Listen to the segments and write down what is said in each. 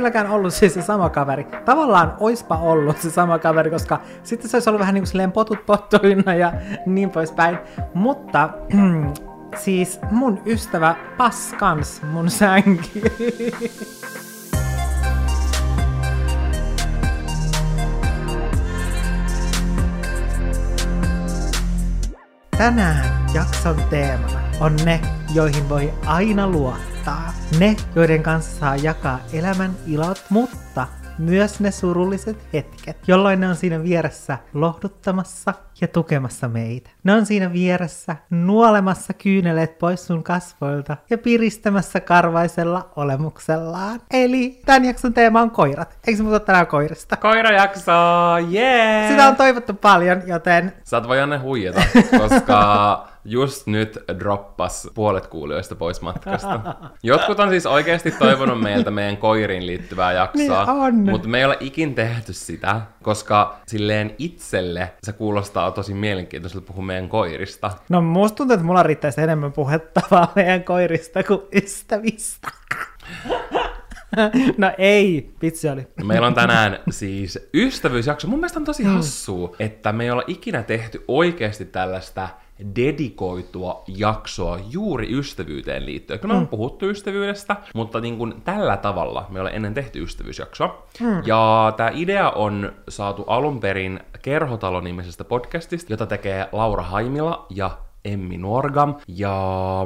kylläkään ollut siis se sama kaveri. Tavallaan oispa ollut se sama kaveri, koska sitten se olisi ollut vähän niin kuin silleen potut pottuina ja niin poispäin. Mutta siis mun ystävä paskans mun sänky. Tänään jakson teemana on ne, joihin voi aina luottaa. Ne, joiden kanssa saa jakaa elämän ilot, mutta myös ne surulliset hetket, jolloin ne on siinä vieressä lohduttamassa ja tukemassa meitä. Ne on siinä vieressä nuolemassa kyyneleet pois sun kasvoilta ja piristämässä karvaisella olemuksellaan. Eli tämän jakson teema on koirat. Eikö se muuta tänään koirista? Koirajakso, jee! Sitä on toivottu paljon, joten Sä et voi Janne huijata, koska just nyt droppas puolet kuulijoista pois matkasta. Jotkut on siis oikeasti toivonut meiltä meidän koiriin liittyvää jaksoa, Niin mutta me ei ole ikin tehty sitä, koska silleen itselle se kuulostaa tosi mielenkiintoiselta puhua meidän koirista. No musta tuntuu, että mulla riittäisi enemmän puhettavaa meidän koirista kuin ystävistä. no ei, vitsi oli. Meillä on tänään siis ystävyysjakso. Mun mielestä on tosi Hmm. hassua, että me ei olla ikinä tehty oikeasti tällaista dedikoitua jaksoa juuri ystävyyteen liittyen. Kyllä me on puhuttu ystävyydestä, mutta niin kuin tällä tavalla me ollaan ennen tehty ystävyysjaksoa. Ja tämä idea on saatu alun perin Kerhotalo-nimisestä podcastista, jota tekee Laura Haimila ja Emmi Norgam. Ja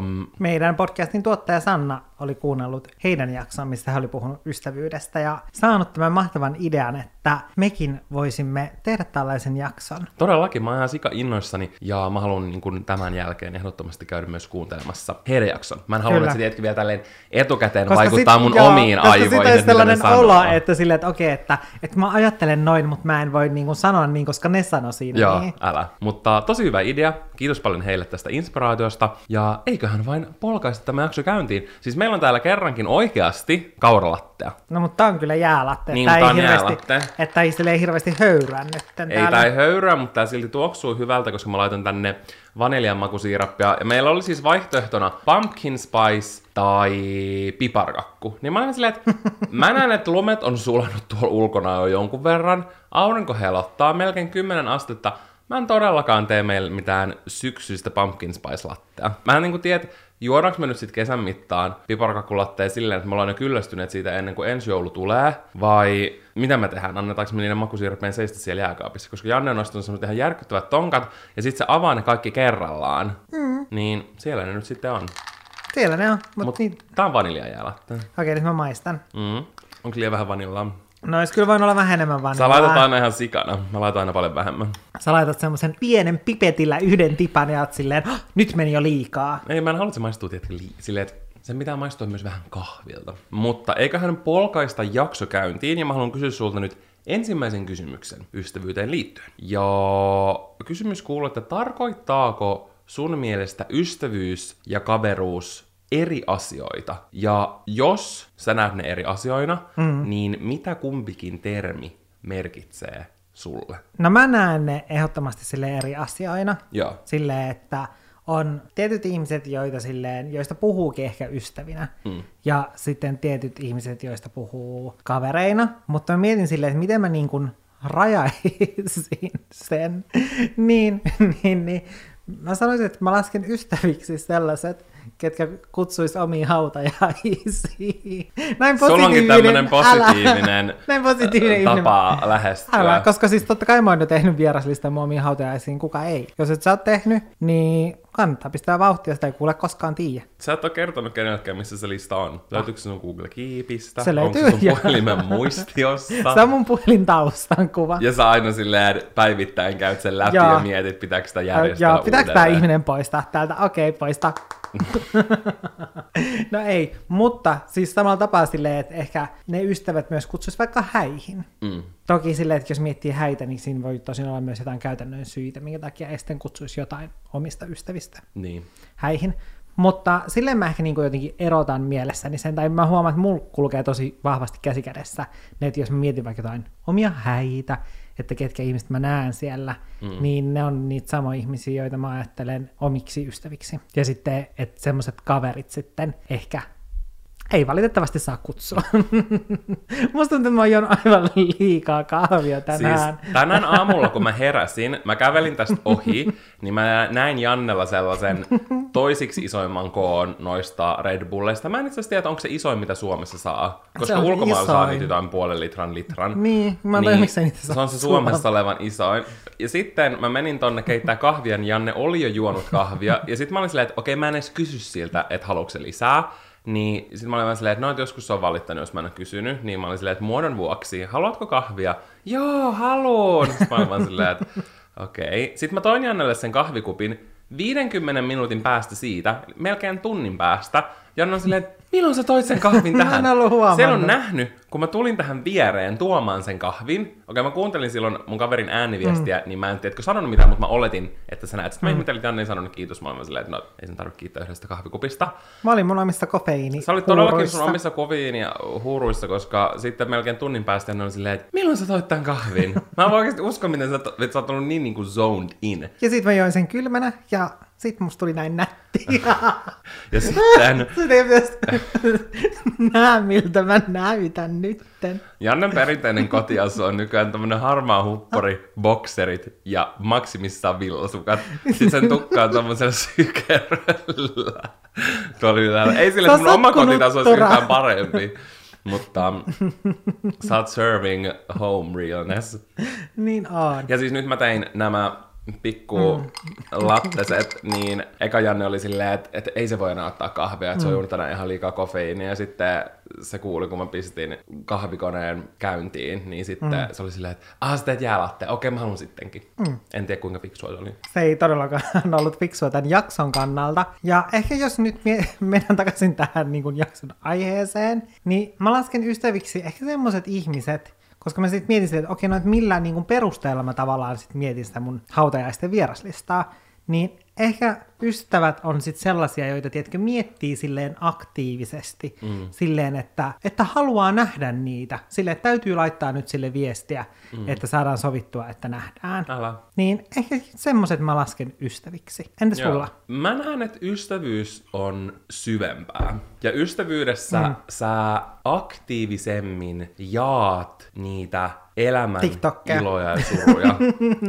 mm, Meidän podcastin tuottaja Sanna oli kuunnellut heidän jakson, missä he oli puhunut ystävyydestä ja saanut tämän mahtavan idean, että mekin voisimme tehdä tällaisen jakson. Todellakin, mä oon ihan sika innoissani ja mä haluan niin kuin tämän jälkeen ehdottomasti käydä myös kuuntelemassa heidän jakson. Mä en halua, että se tiedätkö vielä tälleen etukäteen vaikuttaa sit- mun joo, omiin koska aivoihin. Koska ne sellainen olo, että silleen, että okei, että, että mä ajattelen noin, mutta mä en voi niin kuin sanoa niin, koska ne sanoi siinä Joo, niin. älä. Mutta tosi hyvä idea. Kiitos paljon heille tästä inspiraatiosta. Ja eiköhän vain polkaista tämä jakso käyntiin. Siis meillä on täällä kerrankin oikeasti kauralattea. No mutta tää on kyllä jäälatte, Niin, että tää ei on hirveästi, jäälatte. että ei silleen hirveästi höyryä nyt Ei tää ei höyryä, mutta tää silti tuoksuu hyvältä, koska mä laitan tänne vaniljanmakusiirappia. Ja meillä oli siis vaihtoehtona pumpkin spice tai piparkakku. Niin mä olin silleen, että mä näen, että lumet on sulanut tuolla ulkona jo jonkun verran. Aurinko helottaa melkein 10 astetta. Mä en todellakaan tee meille mitään syksyistä pumpkin spice lattea. Mä en niinku tiedä, juodaanko me nyt sit kesän mittaan piparkakkulatteja silleen, että me ollaan jo kyllästyneet siitä ennen kuin ensi joulu tulee, vai mitä me tehdään? Annetaanko me niiden makusiirappien seistä siellä jääkaapissa? Koska Janne on ostanut semmoset ihan järkyttävät tonkat, ja sitten se avaa ne kaikki kerrallaan. Mm. Niin siellä ne nyt sitten on. Siellä ne on, mutta Mut niin, tää on vaniljajäälatte. okei, nyt mä maistan. Mm. Onko liian vähän vanillaa? No olisi kyllä voinut olla vähän enemmän Sä vanilaa. laitat aina ihan sikana. Mä laitan aina paljon vähemmän. Sä laitat semmoisen pienen pipetillä yhden tipan ja oot silleen, "Hah, nyt meni jo liikaa. Ei, mä en halua, että se maistuu tietenkin lii- silleen, että sen pitää maistua myös vähän kahvilta. Mutta eiköhän polkaista jakso käyntiin, ja mä haluan kysyä sulta nyt ensimmäisen kysymyksen ystävyyteen liittyen. Ja kysymys kuuluu, että tarkoittaako sun mielestä ystävyys ja kaveruus eri asioita? Ja jos sä näet ne eri asioina, mm. niin mitä kumpikin termi merkitsee sulle? No mä näen ne ehdottomasti sille eri asioina. Joo. Silleen, että on tietyt ihmiset, joita silleen, joista puhuukin ehkä ystävinä, mm. ja sitten tietyt ihmiset, joista puhuu kavereina, mutta mä mietin silleen, että miten mä niin kuin rajaisin sen, niin, niin, niin mä sanoisin, että mä lasken ystäviksi sellaiset, ketkä kutsuis omiin hautajaisiin. Näin Sulla onkin positiivinen, tämmönen positiivinen älä, näin positiivinen ihminen. tapa lähestyä. Älä, koska siis totta kai mä oon jo tehnyt vieraslistan mun omiin hautajaisiin, kuka ei. Jos et sä oot tehnyt, niin kannattaa pistää vauhtia, sitä ei kuule koskaan tiedä. Sä et ole kertonut kenellekään, missä se lista on. Löytyykö se sun Google Keepistä? Se Onko löytyy, se sun puhelimen muistiossa? Se on mun puhelin taustan kuva. Ja sä aina silleen päivittäin käyt sen läpi Joo. ja mietit, pitääkö sitä järjestää Joo, pitääkö tämä ihminen poistaa täältä? Okei, okay, poista. no ei, mutta siis samalla tapaa silleen, että ehkä ne ystävät myös kutsuisi vaikka häihin. Mm. Toki silleen, että jos miettii häitä, niin siinä voi tosin olla myös jotain käytännön syitä, minkä takia ei sitten kutsuisi jotain omista ystävistä Niin. häihin. Mutta silleen mä ehkä niin kuin jotenkin erotan mielessäni sen, tai mä huomaan, että mulla kulkee tosi vahvasti käsikädessä, että jos mä mietin vaikka jotain omia häitä, että ketkä ihmiset mä näen siellä, mm. niin ne on niitä samoja ihmisiä, joita mä ajattelen omiksi ystäviksi. Ja sitten, että semmoiset kaverit sitten ehkä ei valitettavasti saa kutsua. Musta tuntuu, että mä oon aivan liikaa kahvia tänään. Siis tänään aamulla, kun mä heräsin, mä kävelin tästä ohi, niin mä näin Jannella sellaisen toisiksi isoimman koon noista Red Bullista. Mä en itse asiassa tiedä, onko se isoin, mitä Suomessa saa. Koska ulkomailla saa niitä jotain puolen litran litran. Niin, mä en tiedä, miksei niitä saa Se on se Suomessa olevan isoin. Ja sitten mä menin tonne keittää kahvia, niin Janne oli jo juonut kahvia. Ja sitten mä olin silleen, että okei, mä en edes kysy siltä, että haluatko lisää. Niin sitten mä olin vaan silleen, että no, että joskus se on valittanut, jos mä en ole kysynyt. Niin mä olin silleen, että muodon vuoksi, haluatko kahvia? Joo, haluun! Sitten mä olin vaan silleen, että okei. Sitten mä toin Jannelle sen kahvikupin 50 minuutin päästä siitä, melkein tunnin päästä. Janne on silleen, että milloin sä toit sen kahvin Mä tähän? en ollut huomannut. Siellä on nähnyt, kun mä tulin tähän viereen tuomaan sen kahvin. Okei, mä kuuntelin silloin mun kaverin ääniviestiä, mm. niin mä en tiedätkö sanonut mitään, mutta mä oletin, että sä näet. Sitten mä ihmettelin, että Janne ei sanonut kiitos. Mä olin silleen, että no, ei sen tarvitse kiittää yhdestä kahvikupista. Mä olin mun omissa kofeiini Sä olit todellakin sun omissa koviin ja huuruissa, koska sitten melkein tunnin päästä ne oli silleen, että milloin sä toit tämän kahvin? mä en oikeasti usko, miten sä, että sä oot ollut niin, niin kuin zoned in. Ja sit mä join sen kylmänä, ja sit musta tuli näin nätti. Ja sitten näe, miltä mä näytän nytten. Jannen perinteinen kotiasu on nykyään tämmönen harmaa huppari, bokserit ja maksimissaan villasukat. Sitten sen tukka on tommosella sykeröllä. Tuolla ylhäällä. Ei sille, että mun oma kotitaso olisi yhtään parempi. Mutta sä oot serving home realness. Niin on. Ja siis nyt mä tein nämä pikku mm. latteset, niin eka Janne oli silleen, että, että ei se voi enää ottaa kahvia, että se on juuri tänään ihan liikaa kofeiinia. Ja sitten se kuuli, kun mä pistin kahvikoneen käyntiin, niin sitten mm. se oli silleen, että ah, sä teet jäälatte, okei mä haluan sittenkin. Mm. En tiedä kuinka fiksua se oli. Se ei todellakaan ollut fiksua tämän jakson kannalta. Ja ehkä jos nyt mie- mennään takaisin tähän niin kuin jakson aiheeseen, niin mä lasken ystäviksi ehkä semmoiset ihmiset, koska mä sitten mietin, että okei, no että millä niin perusteella mä tavallaan sit mietin sitä mun hautajaisten vieraslistaa, niin ehkä ystävät on sitten sellaisia, joita tiedätkö, miettii silleen aktiivisesti, mm. silleen, että, että haluaa nähdä niitä, silleen, että täytyy laittaa nyt sille viestiä, mm. että saadaan sovittua, että nähdään. Älä. Niin ehkä semmoset mä lasken ystäviksi. Entäs Joo. sulla? Mä näen, että ystävyys on syvempää. Ja ystävyydessä mm. sä aktiivisemmin jaat niitä elämän TikTokkeja. iloja ja suruja.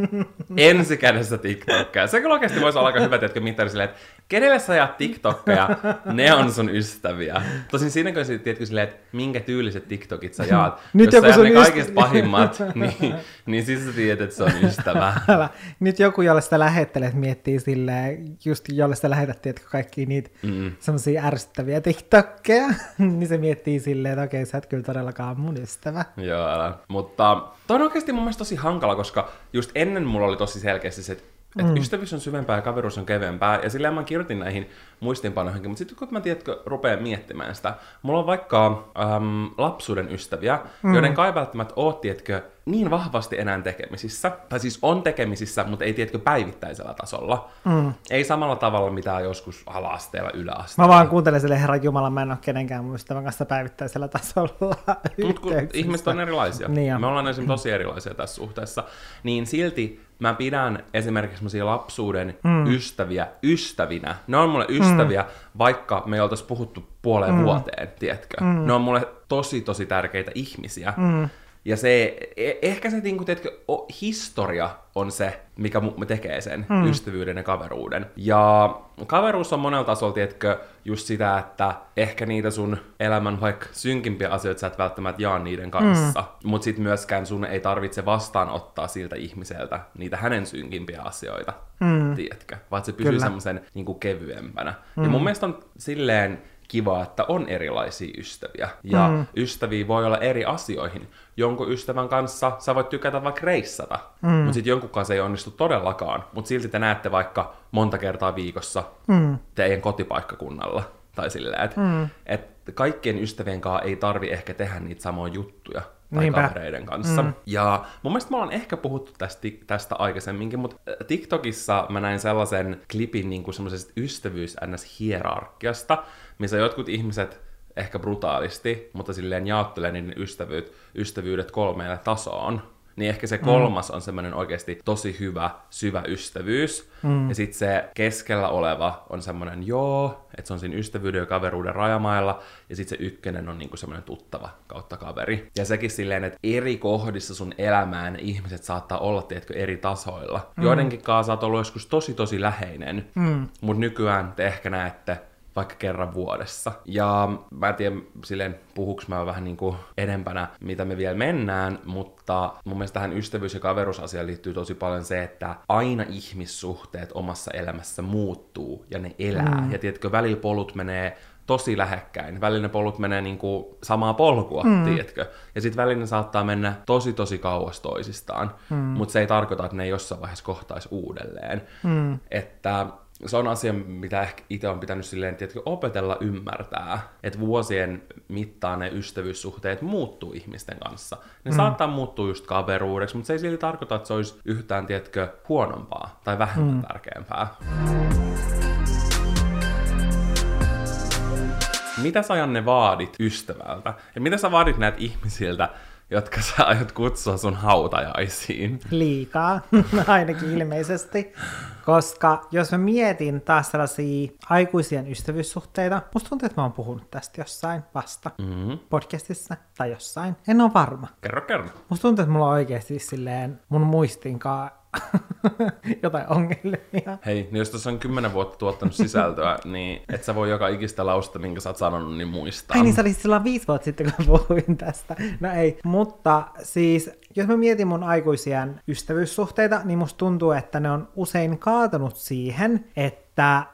Ensikädessä TikTokkeja. Se kyllä oikeasti voisi olla aika hyvä, että mittari silleen, että kenelle sä jaat TikTokkeja, ne on sun ystäviä. Tosin siinäkö se, tiedätkö silleen, että minkä tyyliset TikTokit sä jaat. Nyt Jos sä joku jaat sun ne ystä- kaikista pahimmat, niin, niin siis sä tiedät, että se on ystävä. Älä. Nyt joku, jolle sitä lähettelet, miettii silleen, just jolle sitä lähetät, tiedätkö, kaikki niitä mm. semmoisia ärsyttäviä TikTokkeja, niin se miettii silleen, että okei, sä et kyllä todellakaan mun ystävä. Joo, älä. Mutta toi on oikeasti mun mielestä tosi hankala, koska just ennen mulla oli tosi selkeästi se, että et mm. ystävyys on syvempää ja kaveruus on keveämpää. Ja silleen mä kirjoitin näihin muistiinpanoihinkin, mutta sitten kun mä tiedätkö, rupean miettimään sitä, mulla on vaikka äm, lapsuuden ystäviä, mm. joiden kai välttämättä oo, tiedätkö, niin vahvasti enää tekemisissä. Tai siis on tekemisissä, mutta ei tiedätkö päivittäisellä tasolla. Mm. Ei samalla tavalla mitä joskus ala-asteella, yläasteella. Mä vaan kuuntelen sille, herra Jumala, mä en ole kenenkään mun ystävän kanssa päivittäisellä tasolla Mut kun ihmiset on erilaisia. Niin on. Me ollaan esimerkiksi tosi erilaisia tässä suhteessa. Niin silti mä pidän esimerkiksi lapsuuden mm. ystäviä ystävinä. Ne on mulle ystäviä, mm. vaikka me ei oltais puhuttu puoleen mm. vuoteen, tiedätkö? Mm. Ne on mulle tosi, tosi tärkeitä ihmisiä. Mm. Ja se, e- ehkä se, niinku, tiedätkö, o, historia on se, mikä mu- me tekee sen mm. ystävyyden ja kaveruuden. Ja kaveruus on monella tasolla, tiedätkö, just sitä, että ehkä niitä sun elämän vaikka synkimpiä asioita sä et välttämättä jaa niiden kanssa. Mm. Mutta sit myöskään sun ei tarvitse vastaanottaa siltä ihmiseltä niitä hänen synkimpiä asioita, mm. tiedätkö? Vaan se pysyy semmoisen niinku kevyempänä. Mm. Ja mun mielestä on silleen kiva, että on erilaisia ystäviä. Ja mm. ystäviä voi olla eri asioihin. Jonkun ystävän kanssa sä voit tykätä vaikka reissata, mm. mutta sitten jonkun kanssa ei onnistu todellakaan. Mutta silti te näette vaikka monta kertaa viikossa mm. teidän kotipaikkakunnalla. Tai silleen, että mm. et kaikkien ystävien kanssa ei tarvi ehkä tehdä niitä samoja juttuja tai Niinpä. kavereiden kanssa. Mm. Ja mun mielestä me ollaan ehkä puhuttu tästä, tästä aikaisemminkin, mutta TikTokissa mä näin sellaisen klipin niin kuin semmoisesta ystävyys hierarkiasta missä jotkut ihmiset ehkä brutaalisti, mutta silleen jaottelee niiden ystävyyt, ystävyydet kolmeen tasoon. Niin ehkä se kolmas mm. on semmoinen oikeasti tosi hyvä, syvä ystävyys. Mm. Ja sitten se keskellä oleva on semmoinen joo, että se on siinä ystävyyden ja kaveruuden rajamailla. Ja sitten se ykkönen on niinku semmoinen tuttava kautta kaveri. Ja sekin silleen, että eri kohdissa sun elämään ihmiset saattaa olla, tiedätkö, eri tasoilla. Mm. Joidenkin kanssa saat olla joskus tosi tosi läheinen, mm. mutta nykyään te ehkä näette, vaikka kerran vuodessa. Ja mä en tiedä silleen, puhuks mä vähän niin kuin edempänä, mitä me vielä mennään, mutta mun mielestä tähän ystävyys- ja kaverusasiaan liittyy tosi paljon se, että aina ihmissuhteet omassa elämässä muuttuu ja ne elää. Mm. Ja tiedätkö, välipolut menee tosi lähekkäin. Välillä polut menee niin kuin samaa polkua, mm. tiedätkö? Ja sitten välillä saattaa mennä tosi tosi kauas toisistaan, mm. mutta se ei tarkoita, että ne ei jossain vaiheessa kohtaisi uudelleen. Mm. Että se on asia, mitä ehkä itse on pitänyt silleen, tiedätkö, opetella ymmärtää, että vuosien mittaan ne ystävyyssuhteet muuttuu ihmisten kanssa. Ne mm. saattaa muuttua just kaveruudeksi, mutta se ei silti tarkoita, että se olisi yhtään, tiedätkö, huonompaa tai vähemmän mm. tärkeämpää. Mitä sä Janne vaadit ystävältä? Ja mitä sä vaadit näitä ihmisiltä, jotka sä aiot kutsua sun hautajaisiin? Liikaa, ainakin ilmeisesti. Koska jos mä mietin taas sellaisia aikuisien ystävyyssuhteita, musta tuntuu, että mä oon puhunut tästä jossain vasta mm-hmm. podcastissa tai jossain. En ole varma. Kerro, kerro. Musta tuntuu, että mulla on oikeasti silleen mun muistinkaan jotain ongelmia. Hei, niin jos tässä on kymmenen vuotta tuottanut sisältöä, niin et sä voi joka ikistä lausta, minkä sä oot sanonut, niin muistaa. Ai niin, se oli silloin viisi vuotta sitten, kun puhuin tästä. No ei, mutta siis jos mä mietin mun aikuisien ystävyyssuhteita, niin musta tuntuu, että ne on usein kaatunut siihen, että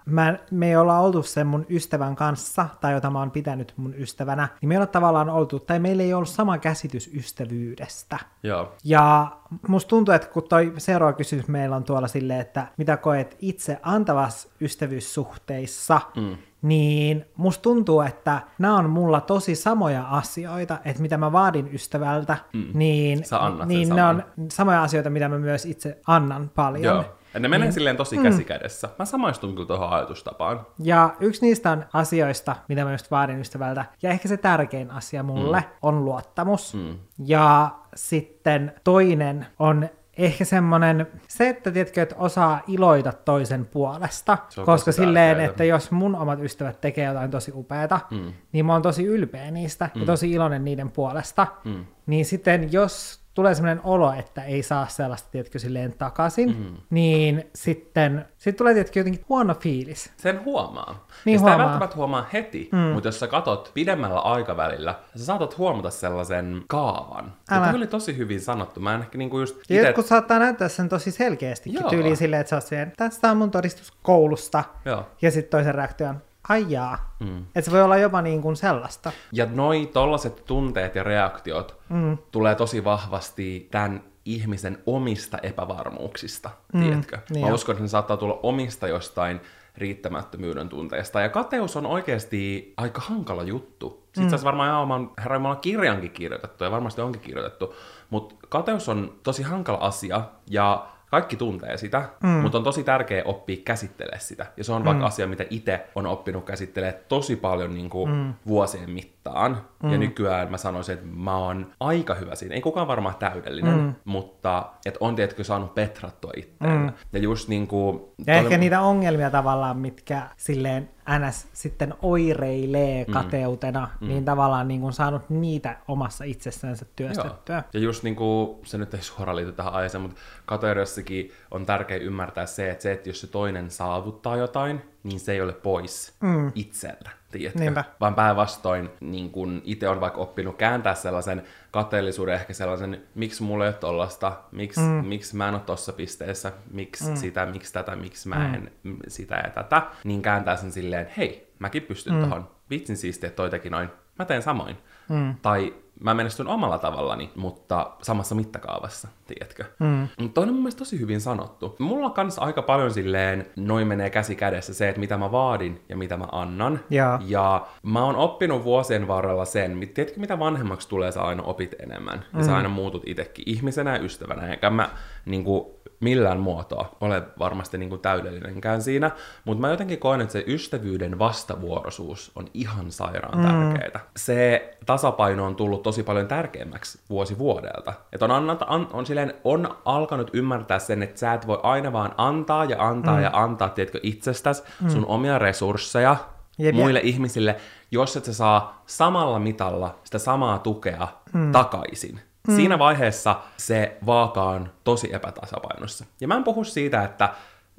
mä, me ei olla oltu sen mun ystävän kanssa, tai jota mä oon pitänyt mun ystävänä, niin me ei olla tavallaan oltu, tai meillä ei ollut sama käsitys ystävyydestä. Joo. Ja musta tuntuu, että kun toi seuraava kysymys meillä on tuolla silleen, että mitä koet itse antavassa ystävyyssuhteissa, mm niin musta tuntuu, että nämä on mulla tosi samoja asioita, että mitä mä vaadin ystävältä, mm. niin, niin ne on samoja asioita, mitä mä myös itse annan paljon. Joo. Ja ne menee niin, silleen tosi mm. käsikädessä. Mä samaistun kyllä tuohon ajatustapaan. Ja yksi niistä on asioista, mitä mä just vaadin ystävältä, ja ehkä se tärkein asia mulle mm. on luottamus. Mm. Ja sitten toinen on ehkä semmoinen, se, että tiedätkö, että osaa iloita toisen puolesta, koska silleen, tärkeää. että jos mun omat ystävät tekee jotain tosi upeata, mm. niin mä oon tosi ylpeä niistä mm. ja tosi iloinen niiden puolesta, mm. niin sitten jos tulee sellainen olo, että ei saa sellaista, tiedätkö, silleen takaisin, mm. niin sitten sit tulee, tiedätkö, jotenkin huono fiilis. Sen huomaa. Niin ja sitä huomaa. ei välttämättä huomaa heti, mm. mutta jos sä katot pidemmällä aikavälillä, sä saatat huomata sellaisen kaavan. Älä. Ja oli tosi hyvin sanottu. Mä en ehkä niinku just ite... Jotkut saattaa näyttää sen tosi selkeästi. Tyyliin silleen, että sä oot siihen, tästä on mun todistus koulusta. Joo. Ja sitten toisen reaktion, ai jaa. Mm. Että se voi olla jopa niin kuin sellaista. Ja noi tollaset tunteet ja reaktiot mm. tulee tosi vahvasti tämän ihmisen omista epävarmuuksista, mm. tiedätkö? Niin Mä jo. uskon, että ne saattaa tulla omista jostain riittämättömyyden tunteesta. Ja kateus on oikeasti aika hankala juttu. Sitten mm. varmaan ihan oman herran kirjankin kirjoitettu, ja varmasti onkin kirjoitettu, mutta kateus on tosi hankala asia, ja kaikki tuntee sitä, mm. mutta on tosi tärkeää oppia käsittelemään sitä. Ja se on mm. vaikka asia, mitä itse on oppinut käsittelemään tosi paljon niin kuin mm. vuosien mittaan. Mm. Ja nykyään mä sanoisin, että mä oon aika hyvä siinä. Ei kukaan varmaan täydellinen, mm. mutta että on tietenkin saanut petrattua itseään. Mm. Ja just niin kuin... Ja ehkä niitä ongelmia tavallaan, mitkä silleen NS sitten oireilee mm. kateutena, mm. niin tavallaan niin kuin saanut niitä omassa itsessänsä työstettyä. Joo. Ja just niin kuin, se nyt ei suoraan liity tähän aiheeseen, mutta kateudessakin on tärkeää ymmärtää se, että se, että jos se toinen saavuttaa jotain, niin se ei ole pois mm. itseltä, tiedätkö? Niinpä. Vaan päinvastoin niin kun itse on vaikka oppinut kääntää sellaisen kateellisuuden, ehkä sellaisen, miksi mulla ei ole tollasta, miksi, mm. miksi mä en ole tossa pisteessä, miksi mm. sitä, miksi tätä, miksi mä mm. en mm. sitä ja tätä, niin kääntää sen silleen, hei, mäkin pystyn mm. tohon, vitsin siistiä, että toi teki noin, mä teen samoin. Mm. Tai mä menestyn omalla tavallani, mutta samassa mittakaavassa, tiedätkö? Mm. Mutta on mun mielestä tosi hyvin sanottu. Mulla on kans aika paljon silleen, noin menee käsi kädessä se, että mitä mä vaadin ja mitä mä annan. Ja, ja mä oon oppinut vuosien varrella sen, tiedätkö mitä vanhemmaksi tulee, sä aina opit enemmän. Ja mm. sä aina muutut itsekin ihmisenä ja ystävänä. Eikä mä niinku, millään muotoa ole varmasti niin kuin täydellinenkään siinä, mutta mä jotenkin koen, että se ystävyyden vastavuoroisuus on ihan sairaan mm. tärkeää. Se tasapaino on tullut tosi paljon tärkeämmäksi vuosi vuodelta. Että on, annata, an, on, silleen, on alkanut ymmärtää sen, että sä et voi aina vaan antaa ja antaa mm. ja antaa, tiedätkö, itsestäsi mm. sun omia resursseja Jep, muille jep. ihmisille, jos et sä saa samalla mitalla sitä samaa tukea mm. takaisin. Mm. Siinä vaiheessa se vaaka on tosi epätasapainossa. Ja mä en puhu siitä, että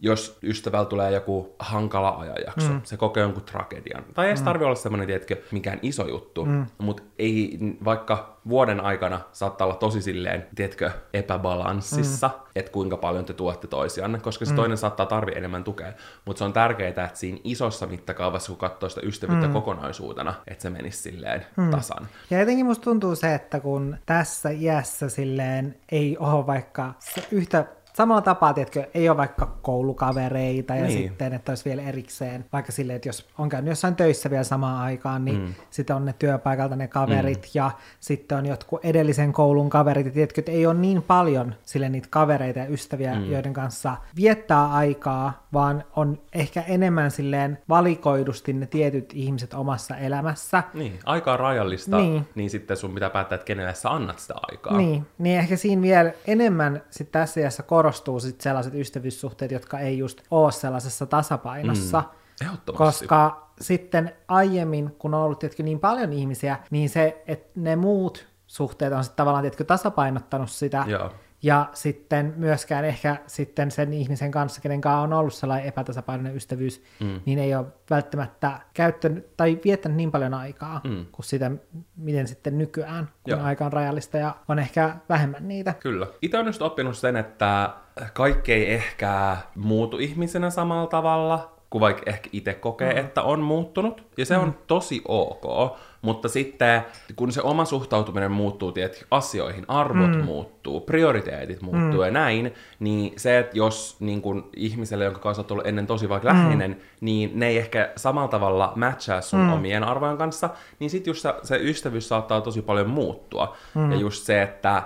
jos ystävällä tulee joku hankala ajanjakso, mm. se kokee jonkun tragedian. Tai ei edes mm. tarvitse olla semmoinen, tiedätkö, mikään iso juttu, mm. mutta ei, vaikka vuoden aikana saattaa olla tosi silleen, tiedätkö, epäbalanssissa, mm. että kuinka paljon te tuotte toisianne, koska se mm. toinen saattaa tarvitse enemmän tukea. Mutta se on tärkeää, että siinä isossa mittakaavassa, kun katsoo sitä ystävyyttä mm. kokonaisuutena, että se menisi silleen mm. tasan. Ja jotenkin musta tuntuu se, että kun tässä iässä silleen ei ole vaikka yhtä samalla tapaa, tiedätkö, ei ole vaikka koulukavereita ja niin. sitten, että olisi vielä erikseen, vaikka silleen, että jos on käynyt jossain töissä vielä samaan aikaan, niin mm. sitten on ne työpaikalta ne kaverit mm. ja sitten on jotkut edellisen koulun kaverit, ja tiedätkö, että ei ole niin paljon sille niitä kavereita ja ystäviä, mm. joiden kanssa viettää aikaa, vaan on ehkä enemmän silleen valikoidusti ne tietyt ihmiset omassa elämässä. Niin, aika on rajallista, niin, niin sitten sun pitää päättää, että kenelle sä annat sitä aikaa. Niin, niin ehkä siinä vielä enemmän sitten tässä iässä korostuu sit sellaiset ystävyyssuhteet, jotka ei just ole sellaisessa tasapainossa. Mm, koska sitten aiemmin, kun on ollut tietenkin niin paljon ihmisiä, niin se, että ne muut suhteet on sitten tavallaan tietenkin tasapainottanut sitä. Joo. Ja sitten myöskään ehkä sitten sen ihmisen kanssa, kenen kanssa on ollut sellainen epätasapainoinen ystävyys, mm. niin ei ole välttämättä käyttänyt tai viettänyt niin paljon aikaa mm. kuin sitä, miten sitten nykyään, kun Joo. aika on rajallista ja on ehkä vähemmän niitä. Kyllä. Itse olen just oppinut sen, että kaikki ei ehkä muutu ihmisenä samalla tavalla, kuin vaikka ehkä itse kokee, mm. että on muuttunut. Ja se mm. on tosi ok. Mutta sitten, kun se oma suhtautuminen muuttuu tiedät, asioihin, arvot mm. muuttuu, prioriteetit muuttuu mm. ja näin, niin se, että jos niin kun, ihmiselle, jonka kanssa olet ollut ennen tosi vaikka mm. läheinen, niin ne ei ehkä samalla tavalla matchaa sun mm. omien arvojen kanssa, niin sitten just se, se ystävyys saattaa tosi paljon muuttua. Mm. Ja just se, että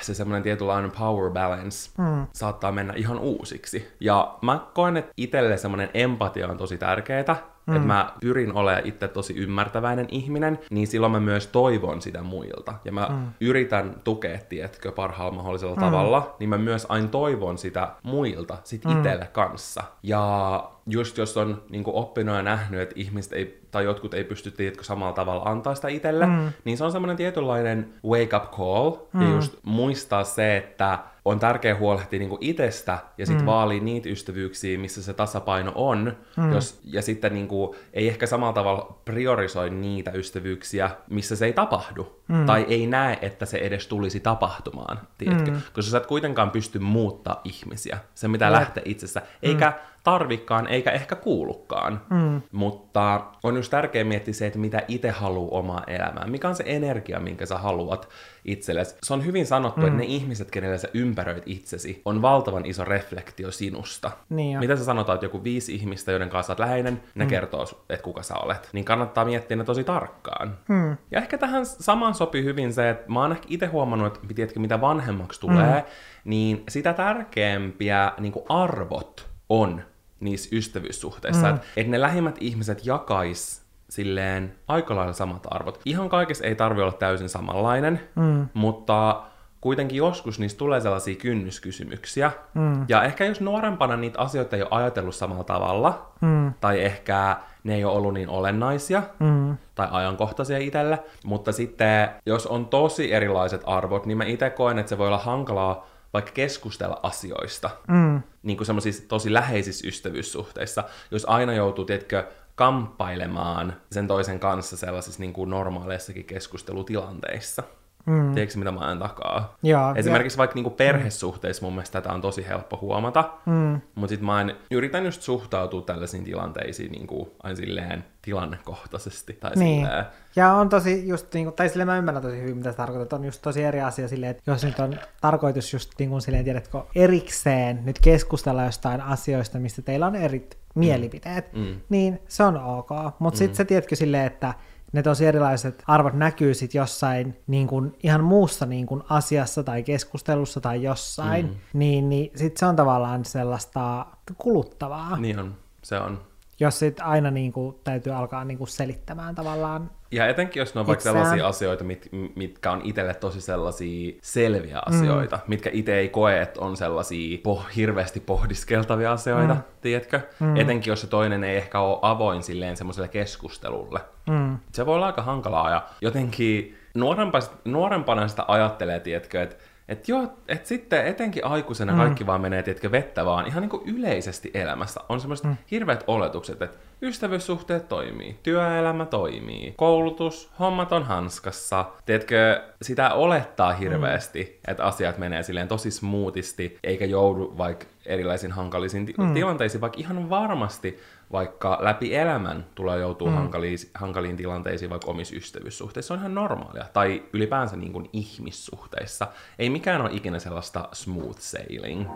se semmoinen tietynlainen power balance mm. saattaa mennä ihan uusiksi. Ja mä koen, että itselle semmoinen empatia on tosi tärkeää, mm. että mä pyrin olemaan itse tosi ymmärtäväinen ihminen, niin silloin mä myös toivon sitä muilta. Ja mä mm. yritän tukea, tietkö, parhaalla mahdollisella mm. tavalla, niin mä myös aina toivon sitä muilta, sit mm. itselle kanssa. Ja just jos on niin oppinut ja nähnyt, että ihmiset ei, tai jotkut ei pysty tiedätkö, samalla tavalla antaa sitä itselle, mm. niin se on semmoinen tietynlainen wake up call, mm. ja just muistaa se, että on tärkeää huolehtia niin itsestä ja sitten mm. vaalia niitä ystävyyksiä, missä se tasapaino on, mm. jos, ja sitten niin kuin, ei ehkä samalla tavalla priorisoi niitä ystävyyksiä, missä se ei tapahdu, mm. tai ei näe, että se edes tulisi tapahtumaan, tiedätkö? Mm. Koska sä et kuitenkaan pysty muuttaa ihmisiä, se mitä lähtee itsessä, eikä mm tarvikkaan eikä ehkä kuulukaan. Mm. Mutta on just tärkeää miettiä se, että mitä itse haluaa omaa elämään. Mikä on se energia, minkä sä haluat itsellesi. Se on hyvin sanottu, mm. että ne ihmiset, kenelle sä ympäröit itsesi, on valtavan iso reflektio sinusta. Niin mitä sä sanotaan, että joku viisi ihmistä, joiden kanssa olet läheinen, ne mm. kertoo, että kuka sä olet. Niin kannattaa miettiä ne tosi tarkkaan. Mm. Ja ehkä tähän samaan sopii hyvin se, että mä oon ehkä itse huomannut, että tiedätkö, mitä vanhemmaksi tulee, mm. niin sitä tärkeämpiä niin arvot on niissä ystävyyssuhteissa. Mm. Että et ne lähimmät ihmiset jakais silleen aika lailla samat arvot. Ihan kaikessa ei tarvi olla täysin samanlainen, mm. mutta kuitenkin joskus niistä tulee sellaisia kynnyskysymyksiä. Mm. Ja ehkä jos nuorempana niitä asioita ei ole ajatellut samalla tavalla, mm. tai ehkä ne ei ole ollut niin olennaisia, mm. tai ajankohtaisia itselle, mutta sitten jos on tosi erilaiset arvot, niin mä itse koen, että se voi olla hankalaa vaikka keskustella asioista, mm. niin kuin semmoisissa tosi läheisissä ystävyyssuhteissa, jos aina joutuu, tiedätkö, kamppailemaan sen toisen kanssa sellaisissa niin kuin normaaleissakin keskustelutilanteissa. Mm. Tiedätkö, mitä mä ajan takaa? Joo, Esimerkiksi ja... vaikka niinku perhesuhteissa mun mielestä tätä on tosi helppo huomata, mm. mutta sitten mä en, yritän just suhtautua tällaisiin tilanteisiin niinku aina silleen tilannekohtaisesti. Tai niin. silleen. Ja on tosi just, niin kuin, tai silleen mä ymmärrän tosi hyvin, mitä sä tarkoitat. On just tosi eri asia silleen, että jos nyt on tarkoitus just niin kuin silleen, tiedätkö, erikseen nyt keskustella jostain asioista, mistä teillä on eri mielipiteet, mm. mm. niin se on ok. Mutta mm. sitten sä tiedätkö silleen, että ne tosi erilaiset arvot näkyy sit jossain niin kuin ihan muussa niin kuin asiassa tai keskustelussa tai jossain, mm. niin, niin sitten se on tavallaan sellaista kuluttavaa. Niin on, se on. Jos sit aina niin kuin, täytyy alkaa niin kuin, selittämään tavallaan. Ja etenkin jos ne on vaikka Itseään. sellaisia asioita, mit, mitkä on itselle tosi sellaisia selviä asioita, mm. mitkä itse ei koe, että on sellaisia poh- hirveästi pohdiskeltavia asioita, mm. tiedätkö? Mm. Etenkin jos se toinen ei ehkä ole avoin silleen semmoiselle keskustelulle. Mm. Se voi olla aika hankalaa ja jotenkin nuorempana, nuorempana sitä ajattelee, tiedätkö, että et joo, et sitten etenkin aikuisena mm. kaikki vaan menee, tiedätkö, vettä vaan ihan niin kuin yleisesti elämässä. On semmoiset mm. hirveät oletukset, että ystävyyssuhteet toimii, työelämä toimii, koulutus, hommat on hanskassa. Tiedätkö, sitä olettaa hirveästi, mm. että asiat menee silleen tosi smoothisti, eikä joudu vaikka erilaisiin hankalisiin ti- mm. tilanteisiin, vaikka ihan varmasti vaikka läpi elämän tulee joutua mm. hankaliin, hankaliin tilanteisiin vaikka omissa ystävyyssuhteissa. Se on ihan normaalia. Tai ylipäänsä niin kuin ihmissuhteissa. Ei mikään ole ikinä sellaista smooth sailing.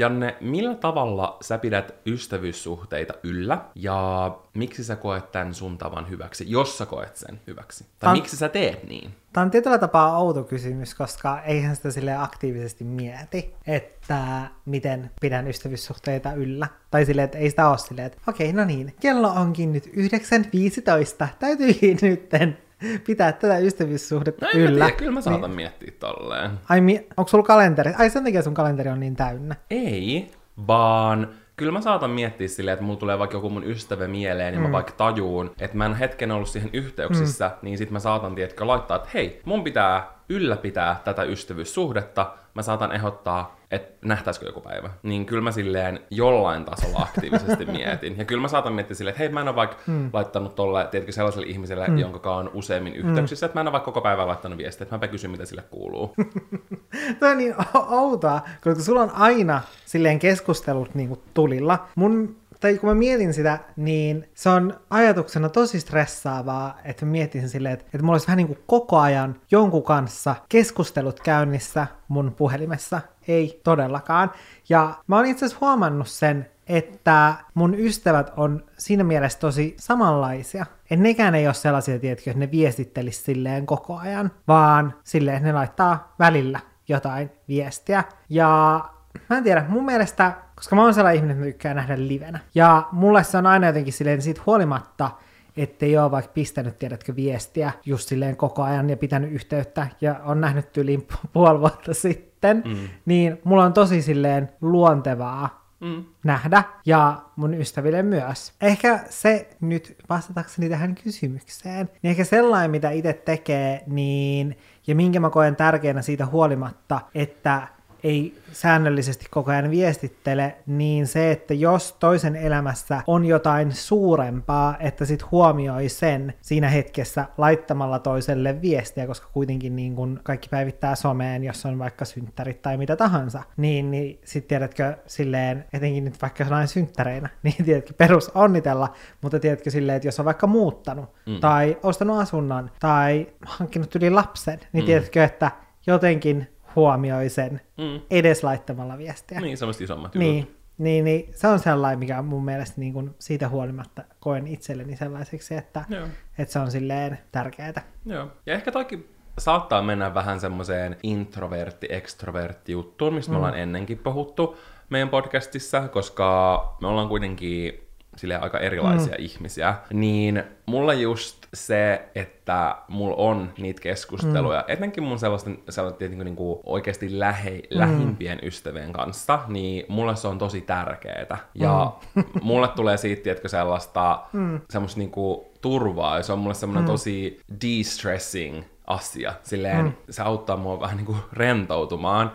Janne, millä tavalla sä pidät ystävyyssuhteita yllä ja miksi sä koet tämän sun tavan hyväksi, jos sä koet sen hyväksi? Tai An- miksi sä teet niin? Tämä on tietyllä tapaa outo kysymys, koska eihän sitä sille aktiivisesti mieti, että miten pidän ystävyyssuhteita yllä. Tai silleen, että ei sitä ole silleen, että okei, no niin, kello onkin nyt 9.15, täytyy nytten pitää tätä ystävyyssuhdetta No yllä. tiedä, kyllä mä saatan niin. miettiä tolleen. Ai, mi- onko sulla kalenteri? Ai sen takia sun kalenteri on niin täynnä. Ei, vaan kyllä mä saatan miettiä silleen, että mulla tulee vaikka joku mun ystävä mieleen, niin mm. mä vaikka tajuun, että mä en hetken ollut siihen yhteyksissä, mm. niin sit mä saatan, tiedätkö, laittaa, että hei, mun pitää ylläpitää tätä ystävyyssuhdetta, mä saatan ehdottaa, että nähtäisikö joku päivä. Niin kyllä mä silleen jollain tasolla aktiivisesti mietin. Ja kyllä mä saatan miettiä silleen, että hei, mä en ole vaikka mm. laittanut tolle, tiedätkö, sellaiselle ihmiselle, mm. jonka on useammin yhteyksissä, mm. että mä en ole vaikka koko päivän laittanut viestiä, että mäpä kysyn, mitä sille kuuluu. Tämä on niin outoa, koska sulla on aina silleen keskustelut niin kuin tulilla. Mun, tai kun mä mietin sitä, niin se on ajatuksena tosi stressaavaa, että mä mietin silleen, että, että mulla olisi vähän niin kuin koko ajan jonkun kanssa keskustelut käynnissä mun puhelimessa. Ei todellakaan. Ja mä oon itse asiassa huomannut sen, että mun ystävät on siinä mielessä tosi samanlaisia. Että nekään ei ole sellaisia, tiedätkö, että ne viestittelis silleen koko ajan, vaan silleen, että ne laittaa välillä jotain viestiä. Ja mä en tiedä, mun mielestä, koska mä oon sellainen ihminen, että mä tykkään nähdä livenä. Ja mulle se on aina jotenkin silleen siitä huolimatta, ettei ole vaikka pistänyt, tiedätkö, viestiä just silleen koko ajan ja pitänyt yhteyttä ja on nähnyt yli puoli vuotta sitten, mm. niin mulla on tosi silleen luontevaa mm. nähdä ja mun ystäville myös. Ehkä se nyt vastatakseni tähän kysymykseen, niin ehkä sellainen, mitä itse tekee, niin ja minkä mä koen tärkeänä siitä huolimatta, että ei säännöllisesti koko ajan viestittele, niin se, että jos toisen elämässä on jotain suurempaa, että sit huomioi sen siinä hetkessä laittamalla toiselle viestiä, koska kuitenkin niin kun kaikki päivittää someen, jos on vaikka synttärit tai mitä tahansa, niin, niin sit tiedätkö silleen, etenkin nyt vaikka jonain synttäreinä, niin tiedätkö perus onnitella, mutta tiedätkö silleen, että jos on vaikka muuttanut mm. tai ostanut asunnon tai hankkinut yli lapsen, niin mm. tiedätkö, että jotenkin huomioi sen mm. edes laittamalla viestiä. Niin, semmoista isommat niin, jutut. niin, niin, se on sellainen, mikä mun mielestä niin kuin siitä huolimatta koen itselleni sellaiseksi, että, Joo. että se on silleen tärkeää. Joo. Ja ehkä toikin saattaa mennä vähän semmoiseen introvertti-extrovertti juttuun, mistä mm. me ollaan ennenkin puhuttu meidän podcastissa, koska me ollaan kuitenkin sille aika erilaisia mm. ihmisiä, niin mulla just se, että mulla on niitä keskusteluja, mm. etenkin mun sellaisten, sellaisten niin kuin oikeasti lähe, mm. lähimpien ystävien kanssa, niin mulle se on tosi tärkeetä. Ja mm. mulle tulee siitä, tiedätkö, sellaista mm. semmoista niin kuin turvaa, ja se on mulle semmoinen mm. tosi de-stressing asia. Silleen mm. se auttaa mua vähän niin kuin rentoutumaan.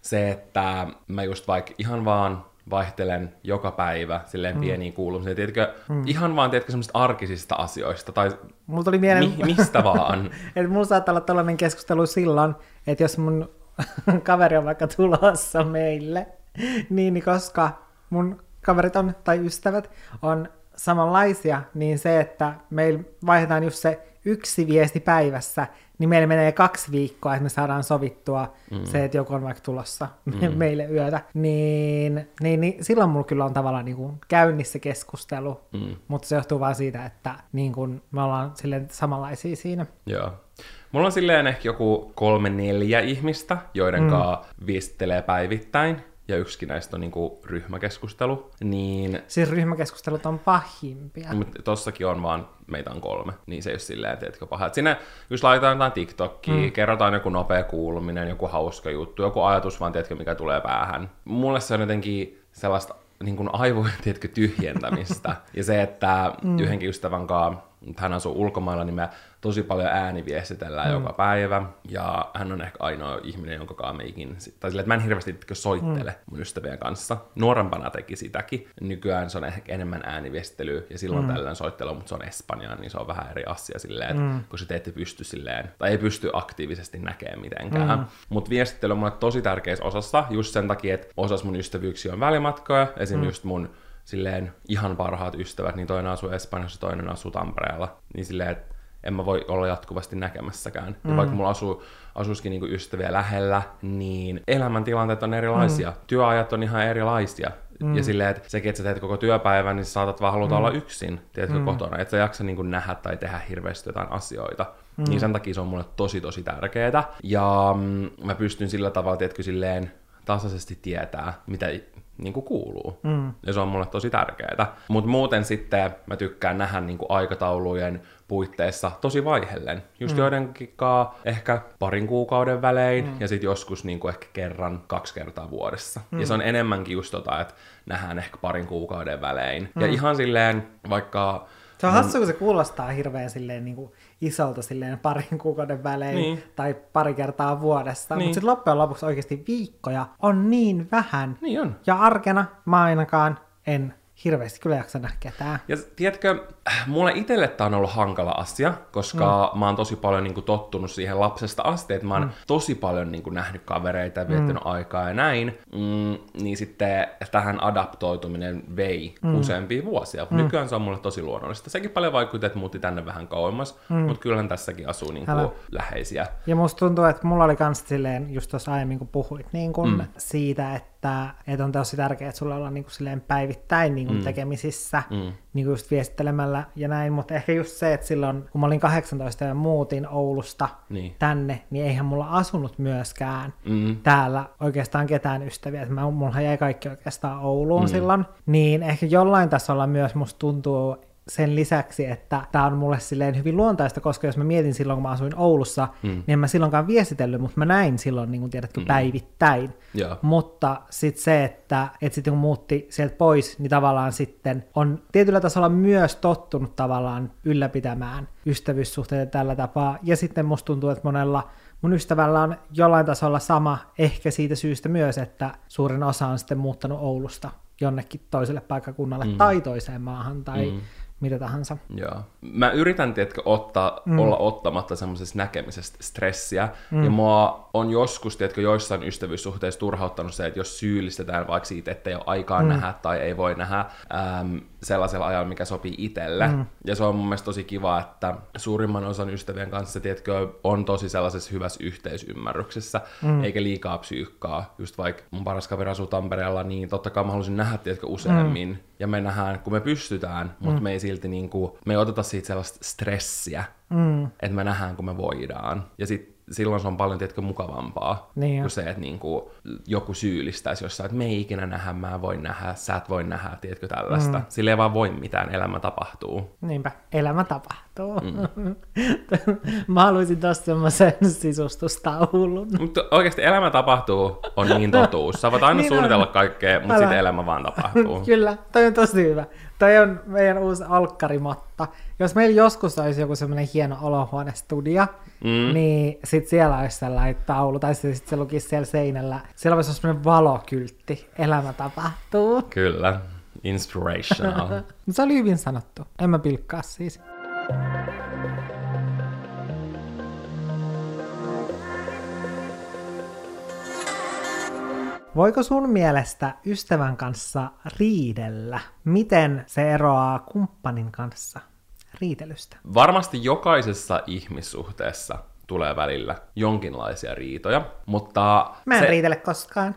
Se, että mä just vaikka ihan vaan vaihtelen joka päivä silleen mm. pieniä kuulumisia, tiedätkö, mm. ihan vaan tiedätkö semmoisista arkisista asioista, tai Mulla tuli mieleen, mi- mistä vaan. että mulla saattaa olla tällainen keskustelu silloin, että jos mun kaveri on vaikka tulossa meille, niin, niin koska mun kaverit on, tai ystävät on samanlaisia, niin se, että meillä vaihdetaan just se yksi viesti päivässä, niin meillä menee kaksi viikkoa, että me saadaan sovittua mm. se, että joku on vaikka tulossa mm. meille yötä, niin, niin, niin silloin mulla kyllä on tavallaan niin kuin käynnissä keskustelu, mm. mutta se johtuu vaan siitä, että niin kuin me ollaan silleen samanlaisia siinä. Joo. Mulla on silleen ehkä joku kolme neljä ihmistä, joiden mm. kanssa viestittelee päivittäin. Ja yksikin näistä on niinku ryhmäkeskustelu, niin Siis ryhmäkeskustelut on pahimpia. mutta tossakin on vaan, meitä on kolme, niin se ei ole silleen, teetkö paha. Et sinne just laitetaan jotain TikTokia, mm. kerrotaan joku nopea kuuluminen, joku hauska juttu, joku ajatus vaan, tiedätkö, mikä tulee päähän. Mulle se on jotenkin sellaista niin kuin aivojen, tiedätkö, tyhjentämistä. ja se, että mm. yhdenkin ystävän kanssa, hän asuu ulkomailla, niin me tosi paljon ääniviestitellään mm. joka päivä. Ja hän on ehkä ainoa ihminen, jonka kanssa me ikin, tai sille, että mä en hirveästi soittele mm. mun ystävien kanssa. Nuorempana teki sitäkin. Nykyään se on ehkä enemmän ääniviestelyä, ja silloin mm. tällöin soittelu, mutta se on Espanjaa, niin se on vähän eri asia silleen, että mm. kun te ette pysty silleen, tai ei pysty aktiivisesti näkemään mitenkään. Mm. Mutta viestittely on mulle tosi tärkeässä osassa, just sen takia, että osas mun ystävyyksiä on välimatkoja, esim. Mm. just mun silleen ihan parhaat ystävät, niin toinen asuu Espanjassa, toinen asuu Tampereella. Niin silleen, että en mä voi olla jatkuvasti näkemässäkään. Mm. Ja vaikka mulla asuu, asuisikin niinku ystäviä lähellä, niin elämäntilanteet on erilaisia. Mm. Työajat on ihan erilaisia. Mm. Ja silleen, että sekin, että sä teet koko työpäivän, niin sä saatat vaan haluta mm. olla yksin, tiedätkö, mm. kotona. Että sä jaksa niin nähdä tai tehdä hirveästi jotain asioita. Mm. Niin sen takia se on mulle tosi, tosi tärkeää. Ja mm, mä pystyn sillä tavalla, tiedätkö, silleen tasaisesti tietää, mitä niin kuin kuuluu. Mm. Ja se on mulle tosi tärkeää. Mutta muuten sitten mä tykkään nähdä niin kuin aikataulujen puitteissa tosi vaihellen. Just mm. joidenkin ehkä parin kuukauden välein mm. ja sitten joskus niin kuin ehkä kerran, kaksi kertaa vuodessa. Mm. Ja se on enemmänkin just tota, että nähdään ehkä parin kuukauden välein. Mm. Ja ihan silleen, vaikka... Se on mun... hassu, kun se kuulostaa hirveän silleen niin kuin isolta silleen parin kuukauden välein niin. tai pari kertaa vuodessa. Niin. Mutta sitten loppujen lopuksi oikeasti viikkoja on niin vähän. Niin on. Ja arkena mä ainakaan en hirveästi kyllä jaksa nähdä ketään. Ja tiedätkö, mulle itselle tämä on ollut hankala asia, koska mm. mä oon tosi paljon niin kuin, tottunut siihen lapsesta asti, että mä oon mm. tosi paljon niin kuin, nähnyt kavereita ja viettänyt mm. aikaa ja näin, mm, niin sitten tähän adaptoituminen vei mm. useampia vuosia. Mm. Nykyään se on mulle tosi luonnollista. Sekin paljon vaikuttaa, että muutti tänne vähän kauemmas, mm. mutta kyllähän tässäkin asuu niin kuin, läheisiä. Ja musta tuntuu, että mulla oli kans silleen, just tuossa aiemmin kun puhuit, niin kun mm. siitä, että että, että on tosi tärkeää, että sulla ollaan niin kuin silleen päivittäin niin kuin mm. tekemisissä, mm. niin kuin just viestittelemällä ja näin, mutta ehkä just se, että silloin kun mä olin 18 ja muutin Oulusta niin. tänne, niin eihän mulla asunut myöskään mm. täällä oikeastaan ketään ystäviä, että mä, mulla jäi kaikki oikeastaan Ouluun mm. silloin, niin ehkä jollain tasolla myös musta tuntuu, sen lisäksi, että tämä on mulle silleen hyvin luontaista, koska jos mä mietin silloin, kun mä asuin Oulussa, mm. niin en mä silloinkaan viestitellyt, mutta mä näin silloin, niin kuin tiedätkö, mm. päivittäin. Yeah. Mutta sitten se, että, että sitten kun muutti sieltä pois, niin tavallaan sitten on tietyllä tasolla myös tottunut tavallaan ylläpitämään ystävyyssuhteita tällä tapaa. Ja sitten musta tuntuu, että monella mun ystävällä on jollain tasolla sama, ehkä siitä syystä myös, että suurin osa on sitten muuttanut Oulusta jonnekin toiselle paikkakunnalle mm. tai toiseen maahan tai mm mitä tahansa. Joo. Mä yritän, tiedätkö, ottaa, mm. olla ottamatta semmoisesta näkemisestä stressiä, mm. ja mua on joskus, tiedätkö, joissain ystävyyssuhteissa turhauttanut se, että jos syyllistetään vaikka siitä, että ei ole aikaa mm. nähdä tai ei voi nähdä äm, sellaisella ajalla, mikä sopii itselle. Mm. Ja se on mun mielestä tosi kiva, että suurimman osan ystävien kanssa, tiedätkö, on tosi sellaisessa hyvässä yhteisymmärryksessä, mm. eikä liikaa psyykkaa. Just vaikka mun paras kaveri asuu Tampereella, niin totta kai mä haluaisin nähdä, tiedätkö, useammin. Mm. Ja me nähdään, kun me pystytään, mm. mutta me ei silti niin kuin, me ei oteta siitä sellaista stressiä, mm. että me nähdään, kun me voidaan. Ja sitten silloin se on paljon, tiedätkö, mukavampaa niin kuin se, että niin kuin, joku syyllistäisi jossain, että me ei ikinä nähdä, mä voin nähdä, sä et voi nähdä, tiedätkö, tällaista. Mm. Sillä ei vaan voi mitään, elämä tapahtuu. Niinpä, elämä tapahtuu. Mm. mä haluaisin tosta semmoisen sisustustaulun. Mutta oikeasti elämä tapahtuu on niin totuus. Sä voit aina niin suunnitella on. kaikkea, mutta sitten elämä vaan tapahtuu. Kyllä, toi on tosi hyvä. Toi on meidän uusi alkkarimatta. Jos meillä joskus olisi joku semmoinen hieno olohuonestudio, mm. niin sit siellä olisi sellainen taulu, tai sitten se lukisi siellä seinällä. Siellä olla semmoinen valokyltti. Elämä tapahtuu. Kyllä. Inspirational. se oli hyvin sanottu. En mä pilkkaa siis. Voiko sun mielestä ystävän kanssa riidellä? Miten se eroaa kumppanin kanssa riitelystä? Varmasti jokaisessa ihmissuhteessa tulee välillä jonkinlaisia riitoja, mutta... Mä en se, riitele koskaan.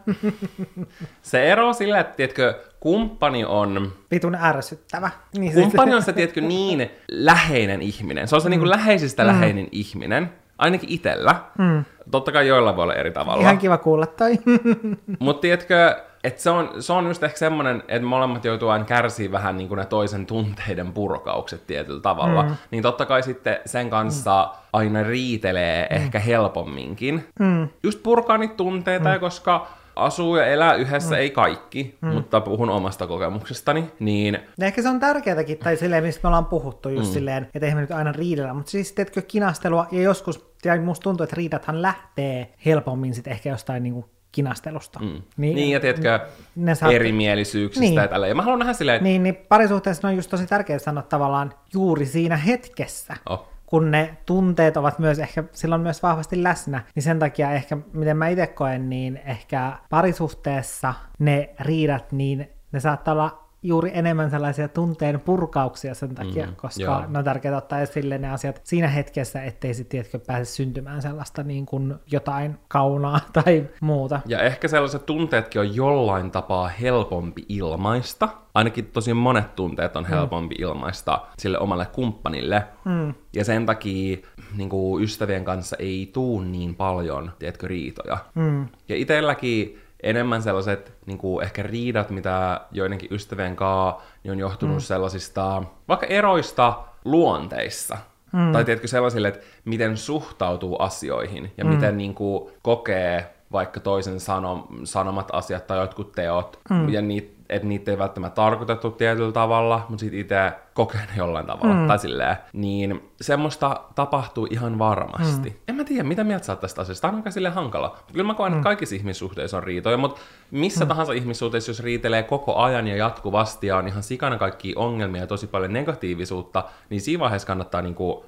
se ero sillä, että tiedätkö, kumppani on... Vitun ärsyttävä. Niin kumppani on se, tiedätkö, niin läheinen ihminen. Se on se mm. niin kuin läheisistä mm. läheinen ihminen, ainakin itellä. Mm. Totta kai joilla voi olla eri tavalla. Ihan kiva kuulla toi. Mutta tiedätkö, et se, on, se on just ehkä semmoinen, että molemmat joutuu aina kärsiä vähän niin kuin ne toisen tunteiden purkaukset tietyllä tavalla. Mm. Niin totta kai sitten sen kanssa mm. aina riitelee mm. ehkä helpomminkin. Mm. Just purkaa niitä tunteita, mm. koska asuu ja elää yhdessä, mm. ei kaikki, mm. mutta puhun omasta kokemuksestani, niin... Ja ehkä se on tärkeätäkin, tai silleen, mistä me ollaan puhuttu just mm. silleen, että eihän me nyt aina riidellä, mutta siis teetkö kinastelua, ja joskus, ja musta tuntuu, että riidathan lähtee helpommin sitten ehkä jostain niinku kinastelusta. Mm. Niin, niin, ja tiedätkö, ne saat... erimielisyyksistä niin. ja tällä. Ja mä haluan nähdä silleen... Niin, niin parisuhteessa on just tosi tärkeää sanoa tavallaan juuri siinä hetkessä. Oh kun ne tunteet ovat myös ehkä silloin myös vahvasti läsnä, niin sen takia ehkä, miten mä itse koen, niin ehkä parisuhteessa ne riidat, niin ne saattaa olla juuri enemmän sellaisia tunteen purkauksia sen takia, mm, koska joo. ne on tärkeää ottaa esille ne asiat siinä hetkessä, ettei sitten tiedätkö, pääse syntymään sellaista niin kuin jotain kaunaa tai muuta. Ja ehkä sellaiset tunteetkin on jollain tapaa helpompi ilmaista. Ainakin tosi monet tunteet on mm. helpompi mm. ilmaista sille omalle kumppanille. Mm. Ja sen takia niin kuin ystävien kanssa ei tuu niin paljon, tiedätkö, riitoja. Mm. Ja itselläkin enemmän sellaiset niin kuin ehkä riidat, mitä joidenkin ystävien kanssa niin on johtunut mm. sellaisista vaikka eroista luonteissa. Mm. Tai tiedätkö sellaisille, että miten suhtautuu asioihin ja mm. miten niin kuin, kokee vaikka toisen sano, sanomat asiat tai jotkut teot mm. ja niitä että niitä ei välttämättä tarkoitettu tietyllä tavalla, mutta sitten itse kokee ne jollain tavalla, mm. tai silleen, niin semmoista tapahtuu ihan varmasti. Mm. En mä tiedä, mitä mieltä sä oot tästä asiasta, tämä on aika silleen hankala. Kyllä mä koen, mm. että kaikissa ihmissuhteissa on riitoja, mutta missä mm. tahansa ihmissuhteissa, jos riitelee koko ajan ja jatkuvasti ja on ihan sikana kaikki ongelmia ja tosi paljon negatiivisuutta, niin siinä vaiheessa kannattaa niinku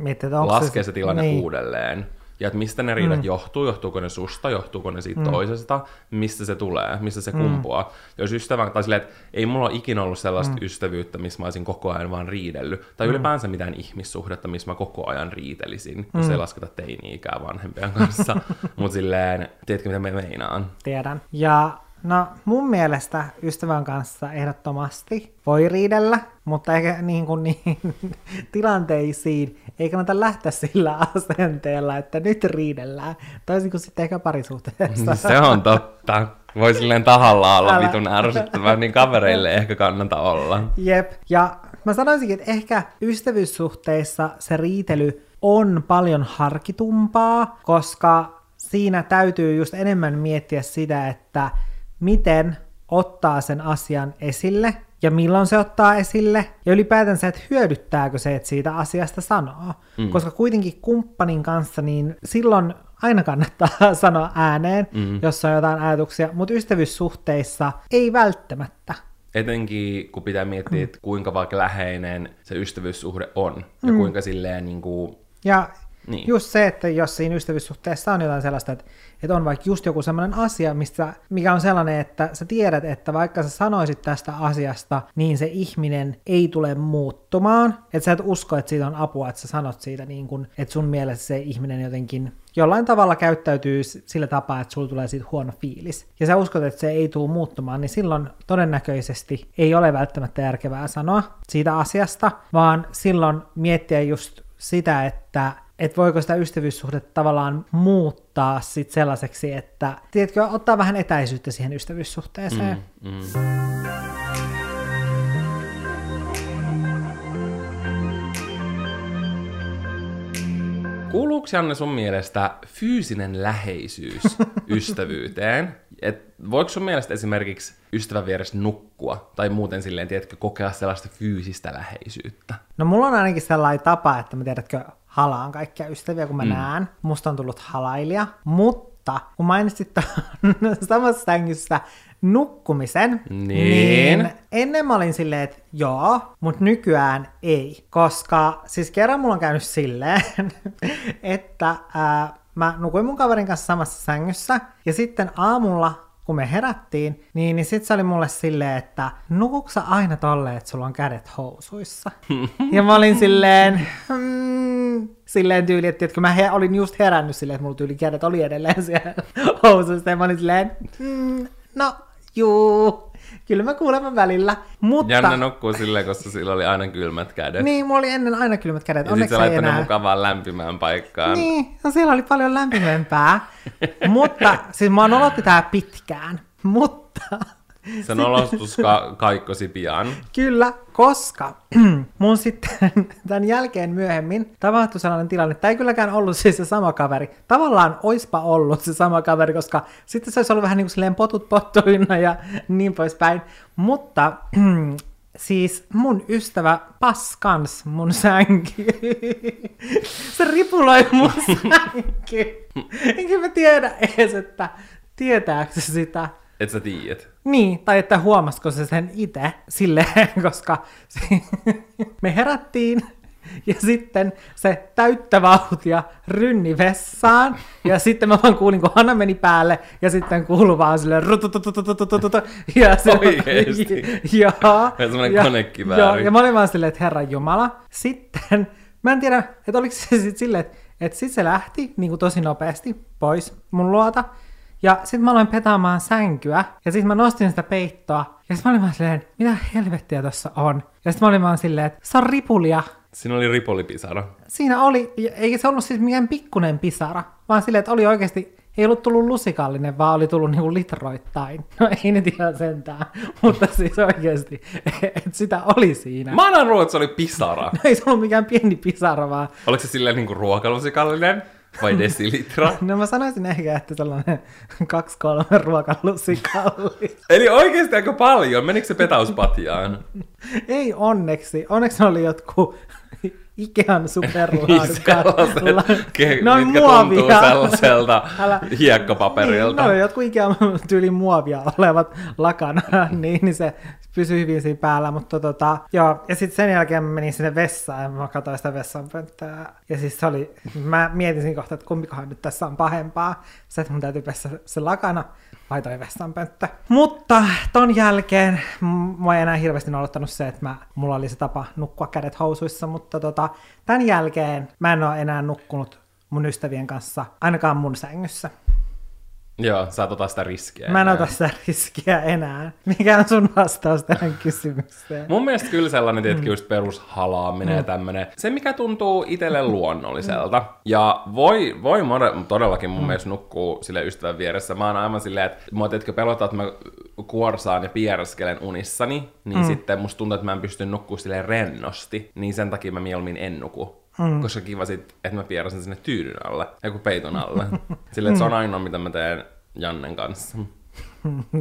laskea se tilanne niin. uudelleen ja että mistä ne riidat mm. johtuu, johtuuko ne susta, johtuuko ne siitä mm. toisesta, mistä se tulee, mistä se mm. kumpuaa. Jos ystävä, tai silleen, että ei mulla ole ikinä ollut sellaista mm. ystävyyttä, missä mä olisin koko ajan vaan riidellyt, tai mm. ylipäänsä mitään ihmissuhdetta, missä mä koko ajan riitelisin, mm. jos ei lasketa teini-ikää vanhempien kanssa. Mutta silleen, tiedätkö mitä me meinaan? Tiedän. Ja No mun mielestä ystävän kanssa ehdottomasti voi riidellä, mutta eikä niin kuin niin, tilanteisiin ei kannata lähteä sillä asenteella, että nyt riidellään. Toisin kuin sitten ehkä parisuhteessa. Se on totta. Voi silleen tahalla olla Älä. vitun ärsyttävää, niin kavereille ehkä kannata olla. Jep, ja mä sanoisinkin, että ehkä ystävyyssuhteissa se riitely on paljon harkitumpaa, koska siinä täytyy just enemmän miettiä sitä, että miten ottaa sen asian esille ja milloin se ottaa esille ja ylipäätänsä, että hyödyttääkö se, että siitä asiasta sanoo. Mm. Koska kuitenkin kumppanin kanssa, niin silloin aina kannattaa sanoa ääneen, mm. jos on jotain ajatuksia, mutta ystävyyssuhteissa ei välttämättä. Etenkin kun pitää miettiä, että kuinka vaikka läheinen se ystävyyssuhde on ja mm. kuinka silleen niin kuin... Ja niin. Just se, että jos siinä ystävyyssuhteessa on jotain sellaista, että, että on vaikka just joku sellainen asia, mistä, mikä on sellainen, että sä tiedät, että vaikka sä sanoisit tästä asiasta, niin se ihminen ei tule muuttumaan. Että sä et usko, että siitä on apua, että sä sanot siitä, niin kun, että sun mielestä se ihminen jotenkin jollain tavalla käyttäytyy sillä tapaa, että sulla tulee siitä huono fiilis. Ja sä uskot, että se ei tule muuttumaan, niin silloin todennäköisesti ei ole välttämättä järkevää sanoa siitä asiasta, vaan silloin miettiä just sitä, että että voiko sitä ystävyyssuhdetta tavallaan muuttaa sit sellaiseksi, että tiedätkö, ottaa vähän etäisyyttä siihen ystävyyssuhteeseen. Mm, mm. Kuuluuko Janne sun mielestä fyysinen läheisyys ystävyyteen? Et voiko sun mielestä esimerkiksi ystävän vieressä nukkua tai muuten silleen, tiedätkö, kokea sellaista fyysistä läheisyyttä? No mulla on ainakin sellainen tapa, että mä tiedätkö, halaan kaikkia ystäviä, kun mä mm. näen. Musta on tullut halailija, mutta kun mainitsit samassa sängyssä nukkumisen, niin. niin ennen mä olin silleen, että joo, mutta nykyään ei. Koska siis kerran mulla on käynyt silleen, että ää, mä nukuin mun kaverin kanssa samassa sängyssä, ja sitten aamulla kun me herättiin, niin, niin sit se oli mulle silleen, että nukuksa aina tolleen, että sulla on kädet housuissa. ja mä olin silleen, mm, silleen tyyli, että kun mä he, olin just herännyt silleen, että mulla tyyli kädet oli edelleen siellä housuissa, ja mä olin silleen, mm, no juu, Kyllä mä kuulemma välillä. Mutta... Janne nukkuu silleen, koska sillä oli aina kylmät kädet. Niin, mulla oli ennen aina kylmät kädet. Ja sitten se enää. mukavaan lämpimään paikkaan. Niin, no siellä oli paljon lämpimämpää. mutta, siis mä olotti tää pitkään. Mutta Se nolostus ka- kaikkosi pian. Kyllä, koska mun sitten tämän jälkeen myöhemmin tapahtui sellainen tilanne, että tämä ei kylläkään ollut siis se sama kaveri. Tavallaan oispa ollut se sama kaveri, koska sitten se olisi ollut vähän niin kuin silleen potut pottuina ja niin poispäin. Mutta siis mun ystävä paskans mun sänky. se ripuloi mun sänky. Enkä mä tiedä edes, että tietääkö se sitä. Et sä tiedät. Niin, tai että huomasiko se sen itse silleen, koska me herättiin ja sitten se täyttä vauhtia rynni vessaan, ja sitten mä vaan kuulin, kun Hanna meni päälle, ja sitten kuuluu vaan silleen ja se... Oikeesti? Joo. Ja, ja, ja mä olin vaan silleen, että herra Jumala. Sitten, mä en tiedä, että oliko se sitten silleen, että, että sitten se lähti niin kuin tosi nopeasti pois mun luota, ja sitten mä aloin petaamaan sänkyä, ja sitten mä nostin sitä peittoa, ja sitten mä olin vaan silleen, mitä helvettiä tossa on? Ja sitten mä olin vaan silleen, että se on ripulia. Siinä oli ripolipisara. Siinä oli, eikä se ollut siis mikään pikkunen pisara, vaan silleen, että oli oikeasti, ei ollut tullut lusikallinen, vaan oli tullut niinku litroittain. No ei nyt ihan sentään, mutta siis oikeasti, että sitä oli siinä. Mä annan ruoat, että se oli pisara. No ei se ollut mikään pieni pisara, vaan Oliko se silleen niinku ruokalusikallinen vai desilitra? No mä sanoisin ehkä, että sellainen kaksi-kolme ruokalusikalli. Eli oikeasti aika paljon. Menikö se petauspatjaan? Ei onneksi. Onneksi ne oli jotkut Ikean superlaadukkaat. ke- Ne on mitkä tuntuu muovia. sellaiselta Älä- hiekkapaperilta. Niin, no jotkut Ikean tyylin muovia olevat lakana, niin, niin se pysyy hyvin siinä päällä, mutta tota, joo, ja sitten sen jälkeen mä menin sinne vessaan ja mä katsoin sitä vessanpönttöä, ja siis se oli, mä mietin siinä kohtaa, että kumpikohan nyt tässä on pahempaa, se, että mun täytyy pessä se lakana vai toi vessanpönttö. Mutta ton jälkeen m- mua ei enää hirveästi nolottanut se, että mä, mulla oli se tapa nukkua kädet housuissa, mutta tota, tämän jälkeen mä en ole enää nukkunut mun ystävien kanssa, ainakaan mun sängyssä. Joo, sä et ota sitä riskiä. Mä en enää. ota sitä riskiä enää. Mikä on sun vastaus tähän kysymykseen? Mun mielestä kyllä sellainen, Mm. tietenkin just perushalaaminen ja tämmönen. Se, mikä tuntuu itselle luonnolliselta. Ja voi, voi todellakin Mm. mun mielestä nukkuu sille ystävän vieressä. Mä oon aivan silleen, että mua tiedätkö pelottaa, että mä kuorsaan ja piereskelen unissani. Niin mm. sitten musta tuntuu, että mä en pysty nukkuu silleen rennosti. Niin sen takia mä mieluummin en nuku. Mm. Koska kiva sit, että mä pieräsen sinne tyynyn alle, joku peiton alle. Silleen, että se on ainoa, mitä mä teen Jannen kanssa.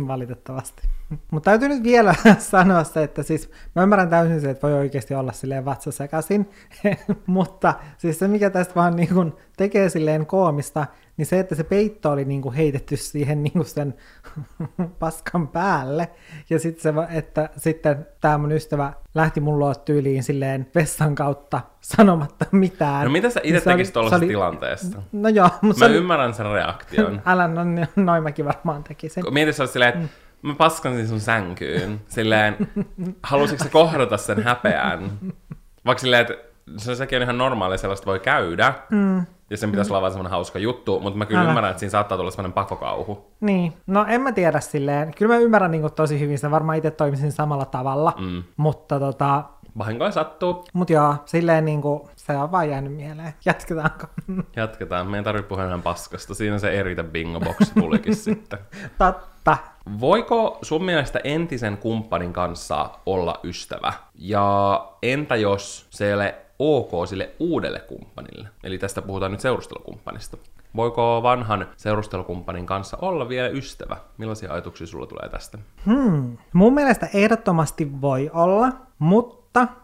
Valitettavasti. Mutta täytyy nyt vielä sanoa se, että siis mä ymmärrän täysin se, että voi oikeasti olla silleen vatsa sekaisin, mutta siis se mikä tästä vaan niin kuin tekee silleen koomista, niin se, että se peitto oli niin kuin heitetty siihen niin kuin sen paskan päälle, ja sitten se, että sitten tämä mun ystävä lähti mun luo tyyliin silleen vessan kautta sanomatta mitään. No mitä sä itse Niin tekisit se tuollaisessa oli- tilanteessa? No joo, mutta Mä se ymmärrän sen reaktion. älä, no, noin mäkin varmaan tekisin. Mieti, olisi silleen, että mä paskansin sun sänkyyn. Silleen, halusitko sä kohdata sen häpeän? Vaikka silleen, että se sekin on ihan normaali, sellaista voi käydä. Mm. Ja sen pitäisi olla vaan semmoinen hauska juttu, mutta mä kyllä Älä. ymmärrän, että siinä saattaa tulla semmoinen pakokauhu. Niin, no en mä tiedä silleen. Kyllä mä ymmärrän niin tosi hyvin, sitä varmaan itse toimisin samalla tavalla, mm. mutta tota, Vahinkoja sattuu. mut joo, silleen niin kuin, se on vaan jäänyt mieleen. Jatketaanko? Jatketaan. Meidän tarvitsee puhua enää paskasta. Siinä se eritä bingo box tulikin sitten. Totta. Voiko sun mielestä entisen kumppanin kanssa olla ystävä? Ja entä jos se ei ole ok sille uudelle kumppanille? Eli tästä puhutaan nyt seurustelukumppanista. Voiko vanhan seurustelukumppanin kanssa olla vielä ystävä? Millaisia ajatuksia sulla tulee tästä? Hmm. Mun mielestä ehdottomasti voi olla, mutta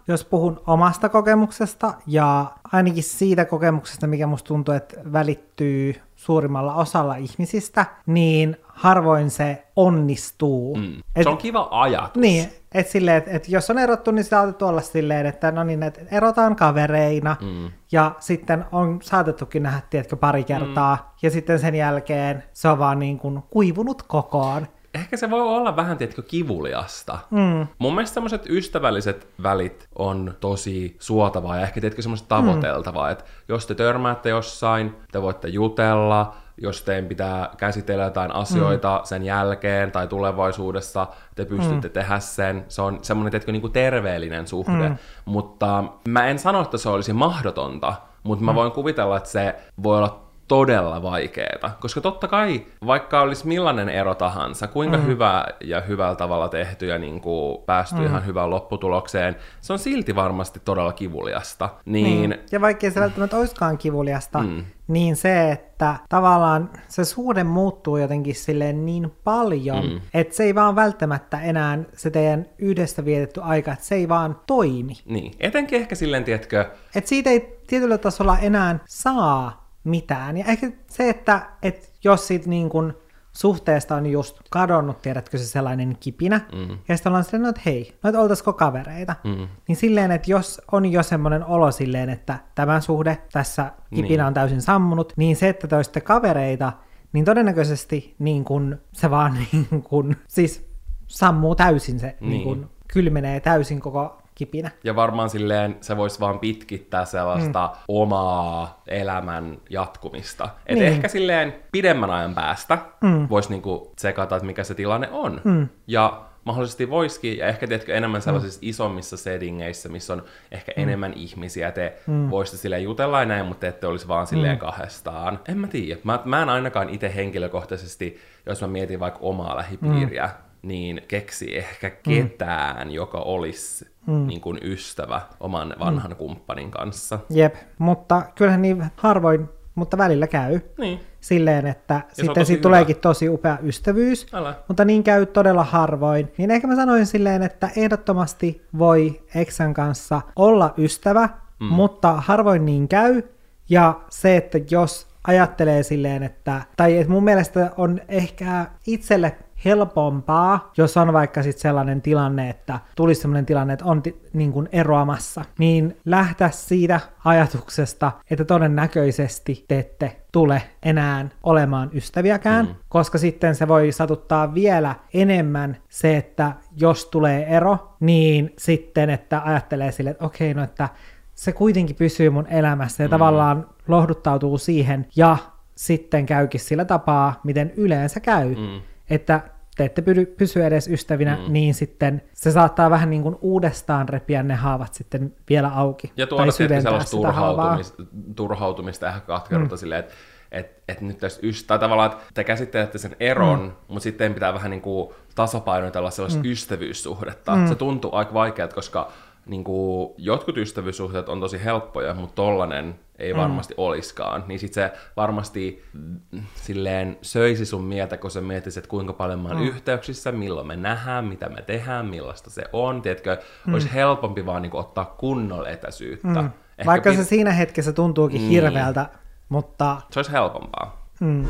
jos puhun omasta kokemuksesta ja ainakin siitä kokemuksesta, mikä musta tuntuu, että välittyy suurimmalla osalla ihmisistä, niin harvoin se onnistuu. Mm. Et- Se on kiva ajatus. Niin, että silleen, että et jos on erottu, niin otettu olla silleen, että no niin, että erotaan kavereina, mm. ja sitten on saatettukin nähdä, tiedätkö, pari kertaa, mm. ja sitten sen jälkeen se on vaan niin kuin kuivunut kokoon. Ehkä se voi olla vähän, tiedätkö, kivuliasta. Mm. Mun mielestä semmoiset ystävälliset välit on tosi suotavaa ja ehkä, tiedätkö, semmoista tavoiteltavaa, mm. että jos te törmäätte jossain, te voitte jutella, jos teidän pitää käsitellä jotain asioita mm. sen jälkeen tai tulevaisuudessa, te pystytte mm. tehdä sen. Se on semmoinen, tiedätkö, niin kuin terveellinen suhde. Mm. Mutta mä en sano, että se olisi mahdotonta, mutta mä voin kuvitella, että se voi olla todella vaikeeta, koska totta kai, vaikka olisi millainen ero tahansa, kuinka mm. hyvä ja hyvällä tavalla tehty ja niin kuin päästy mm. ihan hyvään lopputulokseen, se on silti varmasti todella kivuliasta. Niin... niin. Ja vaikkei se välttämättä olisikaan kivuliasta, mm. niin se, että tavallaan se suhde muuttuu jotenkin silleen niin paljon, mm. että se ei vaan välttämättä enää se teidän yhdessä vietetty aika, että se ei vaan toimi. Niin, etenkin ehkä silleen, tiedätkö... Että siitä ei tietyllä tasolla enää saa mitään. Ja ehkä se, että, että jos siitä niin kuin suhteesta on just kadonnut, tiedätkö se sellainen kipinä, mm. ja sitten ollaan silleen, no, että hei, no, että oltaisiko kavereita, mm. niin silleen, että jos on jo semmoinen olo silleen, että tämä suhde tässä kipinä niin. on täysin sammunut, niin se, että te olisitte kavereita, niin todennäköisesti niin kun se vaan niin kun, siis sammuu täysin se, niin. Niin kun, kylmenee täysin koko kipinä. Ja varmaan silleen se voisi vaan pitkittää sellaista mm. omaa elämän jatkumista. Et niin. ehkä silleen pidemmän ajan päästä mm. voisi niinku tsekata, että mikä se tilanne on. Mm. Ja mahdollisesti voisikin, ja ehkä tiedätkö, enemmän mm. sellaisissa mm. isommissa settingeissä, missä on ehkä mm. enemmän ihmisiä, te mm. voisitte silleen jutella ja näin, mutta te ette olisi vaan silleen mm. kahdestaan. En mä tiedä. Mä, mä en ainakaan itse henkilökohtaisesti, jos mä mietin vaikka omaa lähipiiriä, mm niin keksi ehkä ketään, mm. joka olisi mm. niin kuin ystävä oman vanhan mm. kumppanin kanssa. Jep, mutta kyllähän niin harvoin, mutta välillä käy. Niin. Silleen, että ja sitten siitä tuleekin tosi upea ystävyys, Älä. mutta niin käy todella harvoin. Niin ehkä mä sanoin silleen, että ehdottomasti voi eksän kanssa olla ystävä, mm. mutta harvoin niin käy. Ja se, että jos ajattelee silleen, että, tai että mun mielestä on ehkä itselle helpompaa, jos on vaikka sitten sellainen tilanne, että tulisi sellainen tilanne, että on t- niin kuin eroamassa, niin lähteä siitä ajatuksesta, että todennäköisesti te ette tule enää olemaan ystäviäkään, mm. koska sitten se voi satuttaa vielä enemmän se, että jos tulee ero, niin sitten, että ajattelee sille, että okei, okay, no että se kuitenkin pysyy mun elämässä ja mm. tavallaan lohduttautuu siihen ja sitten käykin sillä tapaa, miten yleensä käy. Mm. Että te ette pysy edes ystävinä, mm. niin sitten se saattaa vähän niin kuin uudestaan repiä ne haavat sitten vielä auki. Ja tuoda sitten sellaista turhautumista, turhautumista ehkä katkeruutta mm. silleen, että et, et nyt tässä ystä, tavallaan, että te käsittelette sen eron, mm. mutta sitten pitää vähän niin kuin tasapainotella sellaista mm. ystävyyssuhdetta. Mm. Se tuntuu aika vaikealta, koska niin kuin, jotkut ystävyyssuhteet on tosi helppoja, mutta tollanen ei mm. varmasti oliskaan. Niin sit se varmasti mm, silleen söisi sun mieltä, kun sä mietisit, että kuinka paljon mä oon mm. yhteyksissä, milloin me nähdään, mitä me tehdään, millaista se on. Tiedätkö, mm. olisi helpompi vaan niin kuin, ottaa kunnolla etäisyyttä. Mm. Ehkä Vaikka se siinä hetkessä tuntuukin niin. hirveältä, mutta... Se olisi helpompaa. Mm.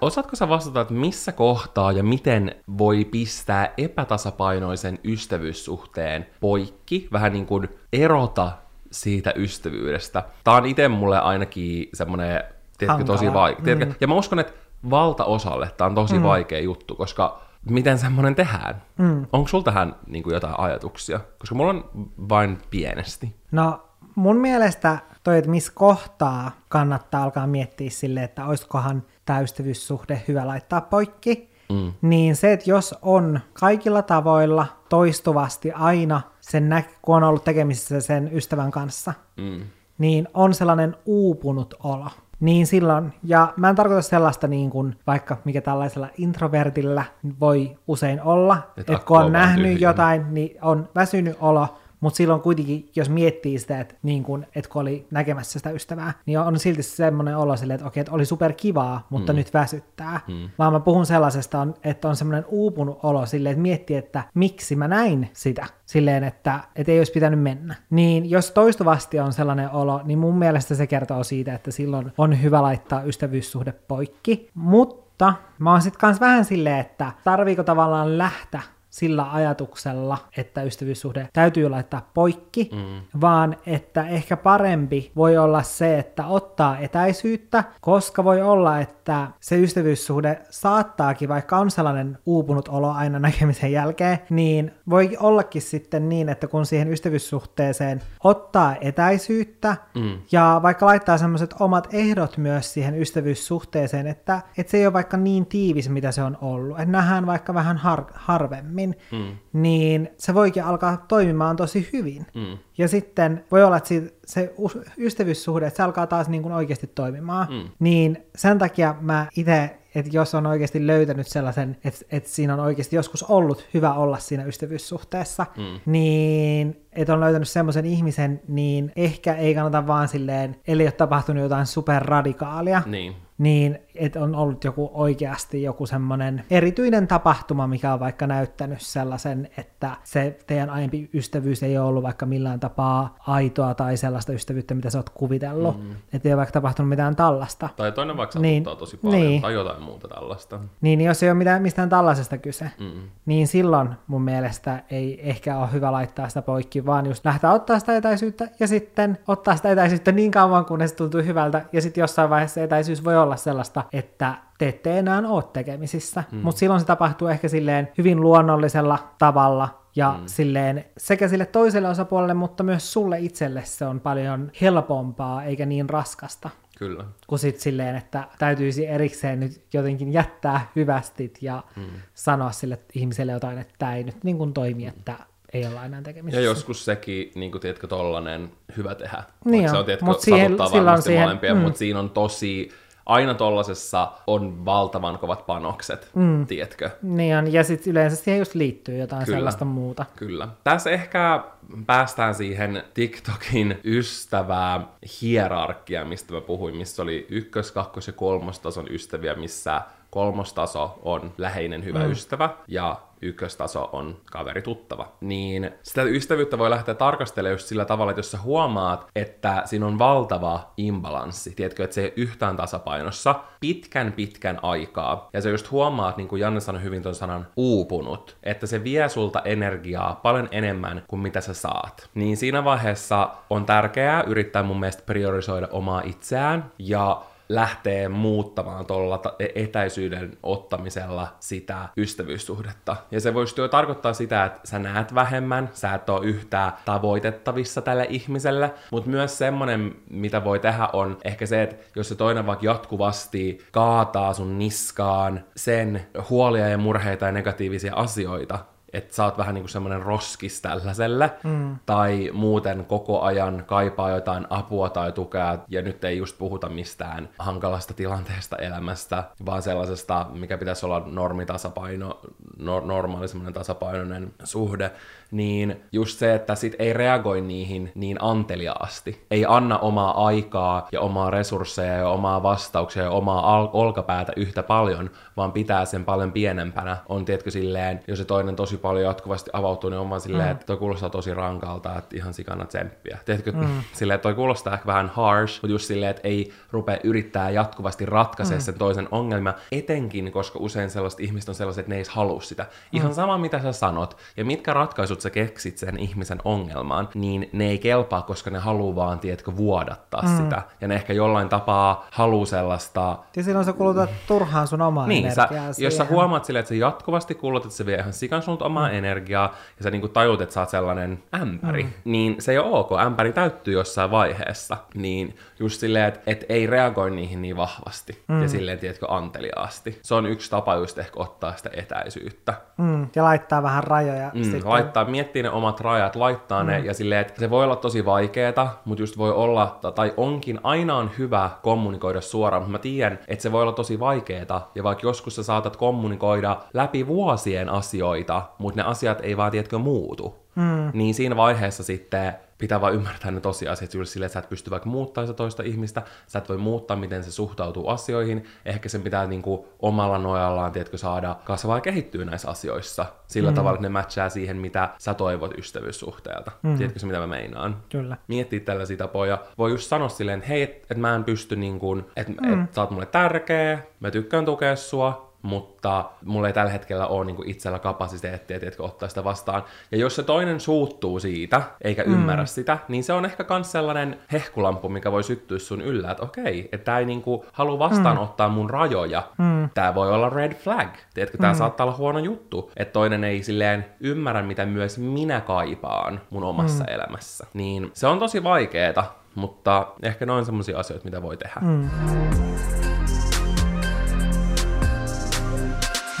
Osaatko sä vastata, että missä kohtaa ja miten voi pistää epätasapainoisen ystävyyssuhteen poikki, vähän niin kuin erota siitä ystävyydestä? Tää on itse mulle ainakin semmonen, tiedätkö, tosi vaikea. Mm. Ja mä uskon, että valtaosalle tää on tosi mm. vaikea juttu, koska miten semmoinen tehdään? Mm. Onko sulla tähän niin kuin jotain ajatuksia? Koska mulla on vain pienesti. No mun mielestä toi, että missä kohtaa kannattaa alkaa miettiä sille, että olisikohan tämä ystävyyssuhde hyvä laittaa poikki, mm. niin se, että jos on kaikilla tavoilla toistuvasti aina sen nä- kun on ollut tekemisissä sen ystävän kanssa, mm. niin on sellainen uupunut olo. Niin silloin, ja mä en tarkoita sellaista niin kuin vaikka mikä tällaisella introvertilla voi usein olla, että kun on nähnyt tyhjä. jotain, niin on väsynyt olo, mutta silloin kuitenkin, jos miettii sitä, että, niin kun, että kun oli näkemässä sitä ystävää, niin on silti semmoinen olo silleen, että okei, että oli super kivaa, mutta mm. nyt väsyttää. Mm. Vaan mä puhun sellaisesta, että on semmoinen uupunut olo silleen, että miettii, että miksi mä näin sitä silleen, että, että ei olisi pitänyt mennä. Niin jos toistuvasti on sellainen olo, niin mun mielestä se kertoo siitä, että silloin on hyvä laittaa ystävyyssuhde poikki. Mutta mä oon sitten kans vähän silleen, että tarviiko tavallaan lähteä sillä ajatuksella, että ystävyyssuhde täytyy laittaa poikki, mm. vaan että ehkä parempi voi olla se, että ottaa etäisyyttä, koska voi olla, että se ystävyyssuhde saattaakin, vaikka on sellainen uupunut olo aina näkemisen jälkeen, niin voi ollakin sitten niin, että kun siihen ystävyyssuhteeseen ottaa etäisyyttä mm. ja vaikka laittaa semmoiset omat ehdot myös siihen ystävyyssuhteeseen, että, että se ei ole vaikka niin tiivis, mitä se on ollut, että nähdään vaikka vähän har- harvemmin, aikaisemmin, mm. niin se voikin alkaa toimimaan tosi hyvin. Mm. Ja sitten voi olla, että siitä, se ystävyyssuhde, että se alkaa taas niin kuin oikeasti toimimaan. Mm. Niin sen takia mä itse, että jos on oikeasti löytänyt sellaisen, että, että siinä on oikeasti joskus ollut hyvä olla siinä ystävyyssuhteessa, Mm. niin että on löytänyt semmoisen ihmisen, niin ehkä ei kannata vaan silleen, eli ole tapahtunut jotain superradikaalia, Niin. niin että on ollut joku oikeasti joku semmoinen erityinen tapahtuma, mikä on vaikka näyttänyt sellaisen, että se teidän aiempi ystävyys ei ole ollut vaikka millään tapaa aitoa tai sellaista ystävyyttä, mitä sä oot kuvitellut. Mm. Että ei ole vaikka tapahtunut mitään tällasta. Tai toinen vaikka Niin. tosi paljon, Niin. tai jotain muuta tällaista. Niin jos ei ole mitään, mistään tällaisesta kyse, Mm. niin silloin mun mielestä ei ehkä ole hyvä laittaa sitä poikki, vaan just lähteä ottaa sitä etäisyyttä ja sitten ottaa sitä etäisyyttä niin kauan, kunnes se tuntuu hyvältä. Ja sitten jossain vaiheessa etäisyys voi olla sellaista, että te ette enää ole tekemisissä. Mm. Mutta silloin se tapahtuu ehkä silleen hyvin luonnollisella tavalla ja mm. silleen sekä sille toiselle osapuolelle, mutta myös sulle itselle se on paljon helpompaa eikä niin raskasta Kyllä. kuin sit silleen, että täytyisi erikseen nyt jotenkin jättää hyvästit ja mm. sanoa sille ihmiselle jotain, että tämä ei nyt niin kuin toimi, että ei olla enää tekemisissä. Ja joskus sekin, niin kuin, tiedätkö, tollanen hyvä tehdä. Niin Vaikka se on, tiedätkö, mut siihen- silloin varmasti siihen- molempia, mm. mutta siinä on tosi, aina tollasessa on valtavan kovat panokset, mm. tiedätkö? Niin on, ja sitten yleensä siihen just liittyy jotain Kyllä. sellaista muuta. Kyllä. Tässä ehkä päästään siihen TikTokin ystävää hierarkia, mistä mä puhuin, missä oli ykkös-, kakkos- ja kolmostason ystäviä, missä kolmostaso on läheinen hyvä mm. ystävä ja ykköstaso on kaveri tuttava. Niin sitä ystävyyttä voi lähteä tarkastelemaan just sillä tavalla, että jos sä huomaat, että siinä on valtava imbalanssi, tiedätkö, että se ei yhtään tasapainossa pitkän pitkän aikaa, ja sä just huomaat, niin kuin Janne sanoi hyvin ton sanan uupunut, että se vie sulta energiaa paljon enemmän kuin mitä sä saat. Niin siinä vaiheessa on tärkeää yrittää mun mielestä priorisoida omaa itseään ja lähtee muuttamaan tuolla e- etäisyyden ottamisella sitä ystävyyssuhdetta. Ja se voisi jo tarkoittaa sitä, että sä näet vähemmän, sä et ole yhtään tavoitettavissa tälle ihmiselle, mutta myös semmonen, mitä voi tehdä, on ehkä se, että jos se toinen vaikka jatkuvasti kaataa sun niskaan sen huolia ja murheita ja negatiivisia asioita, että sä oot vähän niinku semmoinen roskis tällaiselle, mm. tai muuten koko ajan kaipaa jotain apua tai tukea, ja nyt ei just puhuta mistään hankalasta tilanteesta elämästä, vaan sellaisesta, mikä pitäisi olla normitasapaino, nor- normaali semmoinen tasapainoinen suhde, niin just se, että sit ei reagoi niihin niin anteliaasti, ei anna omaa aikaa ja omaa resursseja ja omaa vastauksia ja omaa al- olkapäätä yhtä paljon, vaan pitää sen paljon pienempänä. On tietkö silleen, jos se toinen tosi paljon jatkuvasti avautuu, niin on vaan silleen, mm. että toi kuulostaa tosi rankalta, että ihan sikana tsemppiä. Tiedätkö, mm. silleen, toi kuulostaa ehkä vähän harsh, mutta just silleen, että ei rupea yrittää jatkuvasti ratkaista mm. sen toisen ongelmia, etenkin, koska usein sellaiset ihmiset on sellaiset, että ne ei halua sitä. Ihan mm. sama, mitä sä sanot, ja mitkä ratkaisut sä keksit sen ihmisen ongelmaan, niin ne ei kelpaa, koska ne haluaa vaan, tiedätkö, vuodattaa mm. sitä. Ja ne ehkä jollain tapaa haluaa sellaista Ja silloin sä kulutat turhaan sun omaa niin, sä, energiaa jos sä huomaat silleen, että sä jatkuvasti kulutat, että se vie ihan sikan sulta omaa mm. energiaa, ja sä niinku tajut, että sä oot sellainen ämpäri, mm. niin se ei ole ok, ämpäri täyttyy jossain vaiheessa. Niin just silleen, että et ei reagoi niihin niin vahvasti, mm. ja silleen, tiedätkö, anteliaasti. Se on yksi tapa just ehkä ottaa sitä etäisyyttä. Mm, ja laittaa vähän rajoja Mm, sitten. laittaa, miettiä ne omat rajat, laittaa mm. ne ja silleen, että se voi olla tosi vaikeeta, mutta just voi olla, tai onkin, aina on hyvä kommunikoida suoraan, mutta mä tiedän, että se voi olla tosi vaikeeta, ja vaikka joskus sä saatat kommunikoida läpi vuosien asioita, mutta ne asiat ei vaan, tiedätkö, muutu. Mm. Niin siinä vaiheessa sitten pitää vaan ymmärtää ne tosiasiat juuri silleen, että sä et pysty vaikka muuttaa sitä toista ihmistä, sä et voi muuttaa, miten se suhtautuu asioihin, ehkä sen pitää niinku omalla nojallaan, tiedätkö, saada kasvaa ja kehittyä näissä asioissa sillä mm. tavalla, että ne matchaa siihen, mitä sä toivot ystävyyssuhteelta. Mm. Tiedätkö se, mitä mä meinaan? Kyllä. Miettiä tällaisia tapoja. Voi just sanoa silleen, että hei, että et mä en pysty niin kuin, että mm. et sä oot mulle tärkeä, mä tykkään tukea sua, mutta mulla ei tällä hetkellä ole niin kuin itsellä kapasiteettia, tiedätkö, ottaa sitä vastaan. Ja jos se toinen suuttuu siitä, eikä mm. ymmärrä sitä, niin se on ehkä myös sellainen hehkulampu, mikä voi syttyä sun yllä, että okei, että tää ei niin kuin halua vastaanottaa mun rajoja. Mm. Tää voi olla red flag. Tiedätkö, tää mm. saattaa olla huono juttu, että toinen ei silleen ymmärrä, mitä myös minä kaipaan mun omassa mm. elämässä. Niin se on tosi vaikeeta, mutta ehkä noin semmoisia asioita, mitä voi tehdä. Mm.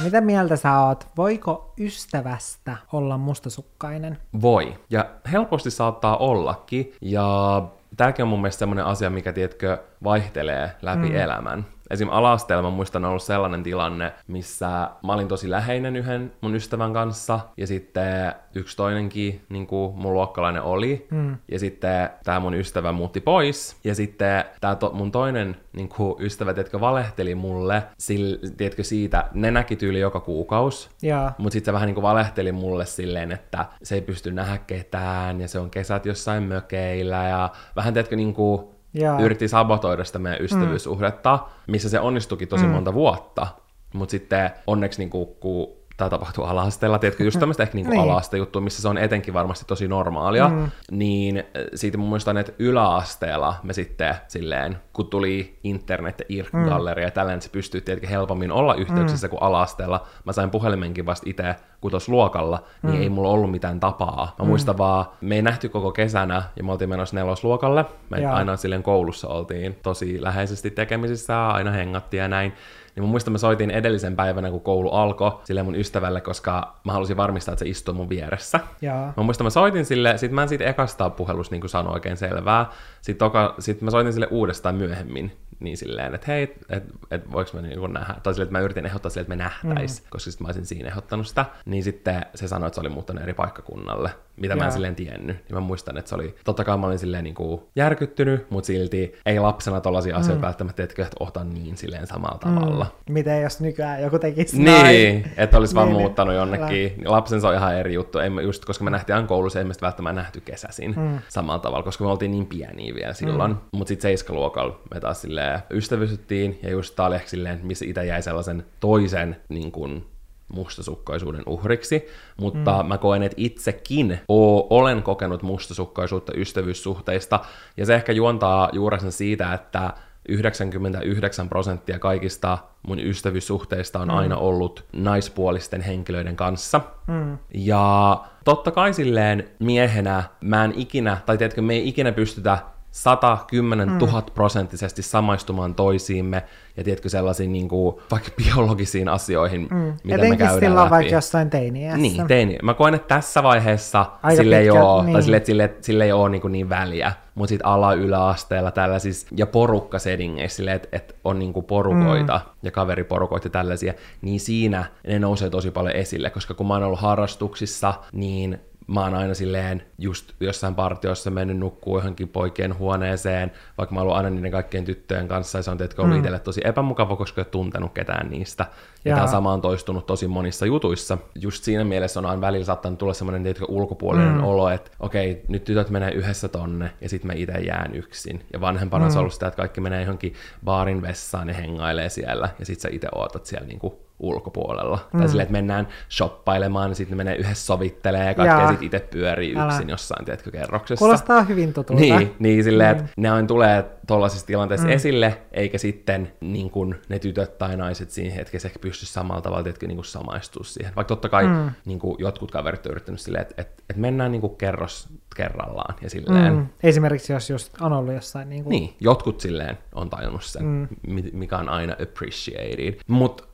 Mitä mieltä sä oot? Voiko ystävästä olla mustasukkainen? Voi. Ja helposti saattaa ollakin. Ja tämäkin on mun mielestä semmoinen asia, mikä, tiedätkö, vaihtelee läpi mm. elämän. Esim. alasteella mä muistan on ollut sellainen tilanne, missä mä olin tosi läheinen yhden mun ystävän kanssa, ja sitten yksi toinenkin niin kuin mun luokkalainen oli, mm. ja sitten tämä mun ystävä muutti pois, ja sitten tämä to, mun toinen niin kuin ystävä, tiedätkö, valehteli mulle, sille, tiedätkö, siitä, ne näki tyyli joka kuukausi, mutta sitten se vähän niin kuin valehteli mulle silleen, että se ei pysty nähdä ketään, ja se on kesät jossain mökeillä, ja vähän, tiedätkö, niin kuin, Jaa. yritti sabotoida sitä meidän ystävyysuhdetta, mm. missä se onnistukin tosi mm. monta vuotta. Mutta sitten onneksi niin kun tämä tapahtuu alasteella, tiedätkö, just tämmöistä ehkä niinku niin. alasta juttua, missä se on etenkin varmasti tosi normaalia, mm. niin äh, siitä mun muistan, että yläasteella me sitten silleen, kun tuli internet ja IRC-galleria mm. ja tällainen, se pystyy tietenkin helpommin olla yhteyksissä mm. kuin alasteella. Mä sain puhelimenkin vasta itse kutosluokalla, niin mm. ei mulla ollut mitään tapaa. Mä mm. muistan vaan, me ei nähty koko kesänä ja me oltiin menossa nelosluokalle. Me ja. aina silleen koulussa oltiin tosi läheisesti tekemisissä, aina hengattiin ja näin. Niin mä muistan, mä soitin edellisen päivänä, kun koulu alkoi, sille mun ystävälle, koska mä halusin varmistaa, että se istuu mun vieressä. Ja. Mä muistan, mä soitin sille, sit mä en siitä ekasta puhelusta niin sanoa oikein selvää. Sitten toka, sit mä soitin sille uudestaan myöhemmin niin silleen, että hei, että et voiko mä niin nähdä, tai silleen, että mä yritin ehdottaa sille, että me nähtäis, mm. koska sitten mä olisin siinä ehdottanut sitä, niin sitten se sanoi, että se oli muuttanut eri paikkakunnalle, mitä Jaa. mä en silleen tiennyt. Niin mä muistan, että se oli, totta kai mä olin silleen niin kuin järkyttynyt, mutta silti ei lapsena tollaisia mm. asioita välttämättä, että otan niin silleen samalla mm. tavalla. Miten jos nykyään joku tekisi Niin, että olisi vaan niin, muuttanut jonnekin. Niin, lapsen se on ihan eri juttu, ei, just koska me nähtiin koulussa, ei me välttämättä nähty kesäsin mm. samalla tavalla, koska me oltiin niin pieniä vielä silloin. Mm. Mutta sitten seiskaluokalla me taas silleen ystävystyttiin, ja just tää oli ehkä silleen, missä itse jäi sellaisen toisen niin kuin, mustasukkaisuuden uhriksi, mutta mm. mä koen, että itsekin o- olen kokenut mustasukkaisuutta ystävyyssuhteista, ja se ehkä juontaa juurensa siitä, että 99 prosenttia kaikista mun ystävyyssuhteista on mm. aina ollut naispuolisten henkilöiden kanssa. Mm. Ja totta kai silleen miehenä mä en ikinä, tai tiedätkö, me ei ikinä pystytä 110 000 mm. prosenttisesti samaistumaan toisiimme ja tiedätkö sellaisiin niin kuin, vaikka biologisiin asioihin, mm. mitä Etenkin me käydään silloin läpi. vaikka jossain teiniässä. Niin, teini. Mä koen, että tässä vaiheessa sille ei ole, niin. tai sille, sille, sille ei ole niin, kuin niin väliä, mutta sitten ala-yläasteella tällaisissa, ja porukkasedingeissä, sille, että et on niin kuin porukoita mm. ja kaveriporukoita ja tällaisia, niin siinä ne nousee tosi paljon esille, koska kun mä oon ollut harrastuksissa, niin mä oon aina silleen just jossain partiossa mennyt nukkuu johonkin poikien huoneeseen, vaikka mä oon aina niiden kaikkien tyttöjen kanssa, ja se on tietysti ollut mm. itselle tosi epämukava, koska ei ole tuntenut ketään niistä. Ja, ja tämä sama on toistunut tosi monissa jutuissa. Just siinä mielessä on aina välillä saattanut tulla semmoinen ulkopuolinen mm. olo, että okei, nyt tytöt menee yhdessä tonne, ja sitten mä itse jään yksin. Ja vanhempana mm. se on ollut sitä, että kaikki menee johonkin baarin vessaan ja hengailee siellä, ja sitten sä itse ootat siellä niinku ulkopuolella. Mm. Tai silleen, että mennään shoppailemaan, niin sitten ne menee yhdessä sovittelee ja kaikkea sitten itse pyörii Älä. yksin jossain, tiedätkö, kerroksessa. Kuulostaa hyvin tutulta. Niin, niin silleen, mm. että ne aina tulee tuollaisissa tilanteissa mm. esille, eikä sitten niin kun ne tytöt tai naiset siinä hetkessä ehkä pysty samalla tavalla tiedätkö, niin samaistua siihen. Vaikka totta kai mm. niin kuin jotkut kaverit on yrittänyt silleen, että, että, että mennään niin kerros kerrallaan ja silleen. Mm. Esimerkiksi jos just on ollut jossain niin kuin... Niin, jotkut silleen on tajunnut sen, mm. mikä on aina appreciated. Mutta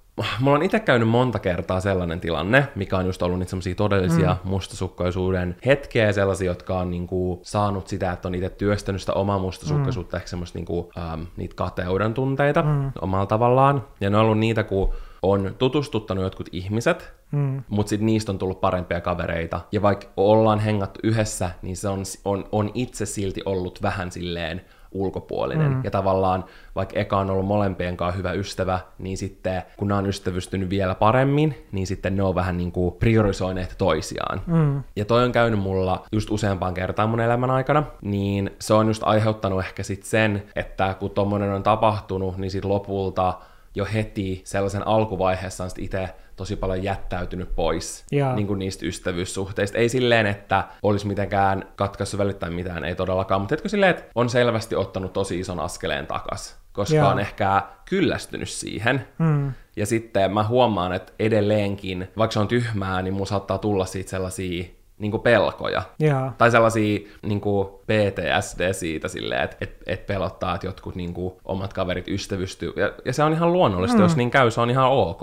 mulla on itse käynyt monta kertaa sellainen tilanne, mikä on just ollut niitä semmoisia todellisia mm. mustasukkaisuuden hetkeä, sellaisia, jotka on niinku saanut sitä, että on itse työstänyt sitä omaa mustasukkaisuutta, mm. ehkä semmoista niinku, ähm, niitä kateuden tunteita mm. omalla tavallaan. Ja ne on ollut niitä, kun on tutustuttanut jotkut ihmiset, mm. mutta sitten niistä on tullut parempia kavereita. Ja vaikka ollaan hengattu yhdessä, niin se on, on, on itse silti ollut vähän silleen ulkopuolinen. Mm. Ja tavallaan, vaikka eka on ollut molempien kanssa hyvä ystävä, niin sitten kun nämä on ystävystynyt vielä paremmin, niin sitten ne on vähän niin kuin priorisoineet toisiaan. Mm. Ja toi on käynyt mulla just useampaan kertaan mun elämän aikana, niin se on just aiheuttanut ehkä sitten sen, että kun tommonen on tapahtunut, niin sitten lopulta jo heti sellaisen alkuvaiheessa on itse tosi paljon jättäytynyt pois niin kuin niistä ystävyyssuhteista. Ei silleen, että olisi mitenkään katkaissut välittäin mitään, ei todellakaan, mutta etkö silleen, että on selvästi ottanut tosi ison askeleen takas, koska Jaa. on ehkä kyllästynyt siihen. Hmm. Ja sitten mä huomaan, että edelleenkin, vaikka se on tyhmää, niin mun saattaa tulla siitä sellaisia niinku pelkoja. Joo. Tai sellaisia niinku PTSD siitä silleen, että et, et pelottaa, että jotkut niinku omat kaverit ystävystyy. Ja, ja se on ihan luonnollista, mm. jos niin käy, se on ihan ok.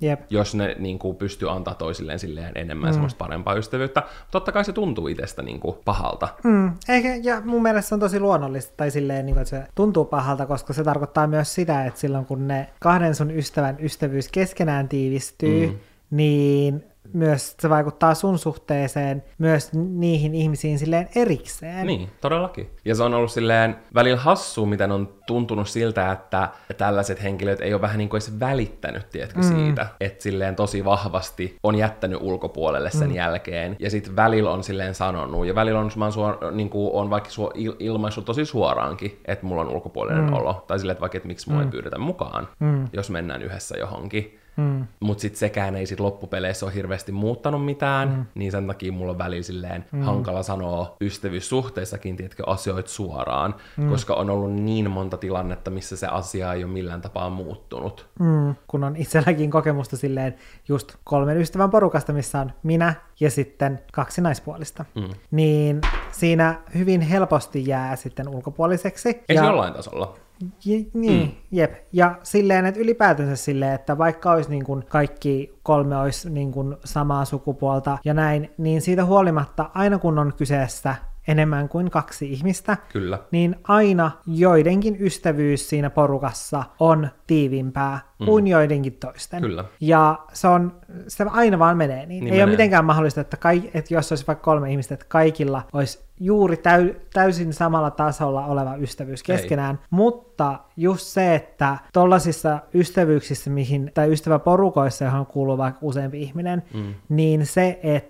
Jep. Jos ne niinku pystyy antaa toisilleen silleen enemmän mm. semmoista parempaa ystävyyttä. Totta kai se tuntuu itsestä niinku pahalta. Mm, eikä, ja mun mielestä se on tosi luonnollista, tai silleen, niin kuin, että se tuntuu pahalta, koska se tarkoittaa myös sitä, että silloin kun ne kahden sun ystävän ystävyys keskenään tiivistyy, mm. niin myös se vaikuttaa sun suhteeseen myös niihin ihmisiin silleen erikseen. Niin, todellakin. Ja se on ollut silleen välillä hassu, miten on tuntunut siltä, että tällaiset henkilöt ei ole vähän niin kuin edes välittänyt, tiedätkö, mm. siitä, että silleen tosi vahvasti on jättänyt ulkopuolelle sen mm. jälkeen. Ja sitten välillä on silleen sanonut, ja välillä on, mä suor, niin kuin on vaikka suo, il, ilmaissut tosi suoraankin, että mulla on ulkopuolinen mm. olo. Tai silleen, että vaikka, että miksi mua mm. ei pyydetä mukaan, mm. jos mennään yhdessä johonkin. Mm. Mutta sitten sekään ei sit loppupeleissä ole hirveästi muuttanut mitään, mm. niin sen takia mulla on välillä silleen mm. hankala sanoa ystävyyssuhteissakin, tiedätkö, asioita suoraan, mm. koska on ollut niin monta tilannetta, missä se asia ei ole millään tapaa muuttunut. Mm. Kun on itselläkin kokemusta silleen just kolmen ystävän porukasta, missä on minä ja sitten kaksi naispuolista, mm. niin siinä hyvin helposti jää sitten ulkopuoliseksi. Ei ja... jollain tasolla. Je, niin, mm. jep. Ja silleen, että ylipäätänsä silleen, että vaikka olisi niin kuin kaikki kolme olisi niin kuin samaa sukupuolta ja näin, niin siitä huolimatta aina kun on kyseessä enemmän kuin kaksi ihmistä, Kyllä. niin aina joidenkin ystävyys siinä porukassa on tiivimpää mm. kuin joidenkin toisten. Kyllä. Ja se, on, se aina vaan menee niin. niin Ei menee. ole mitenkään mahdollista, että, kai, että jos olisi vaikka kolme ihmistä, että kaikilla olisi juuri täy, täysin samalla tasolla oleva ystävyys keskenään, Ei. mutta just se, että tollaisissa ystävyyksissä, mihin, tai ystäväporukoissa, johon kuuluu vaikka useampi ihminen, mm. niin se, että,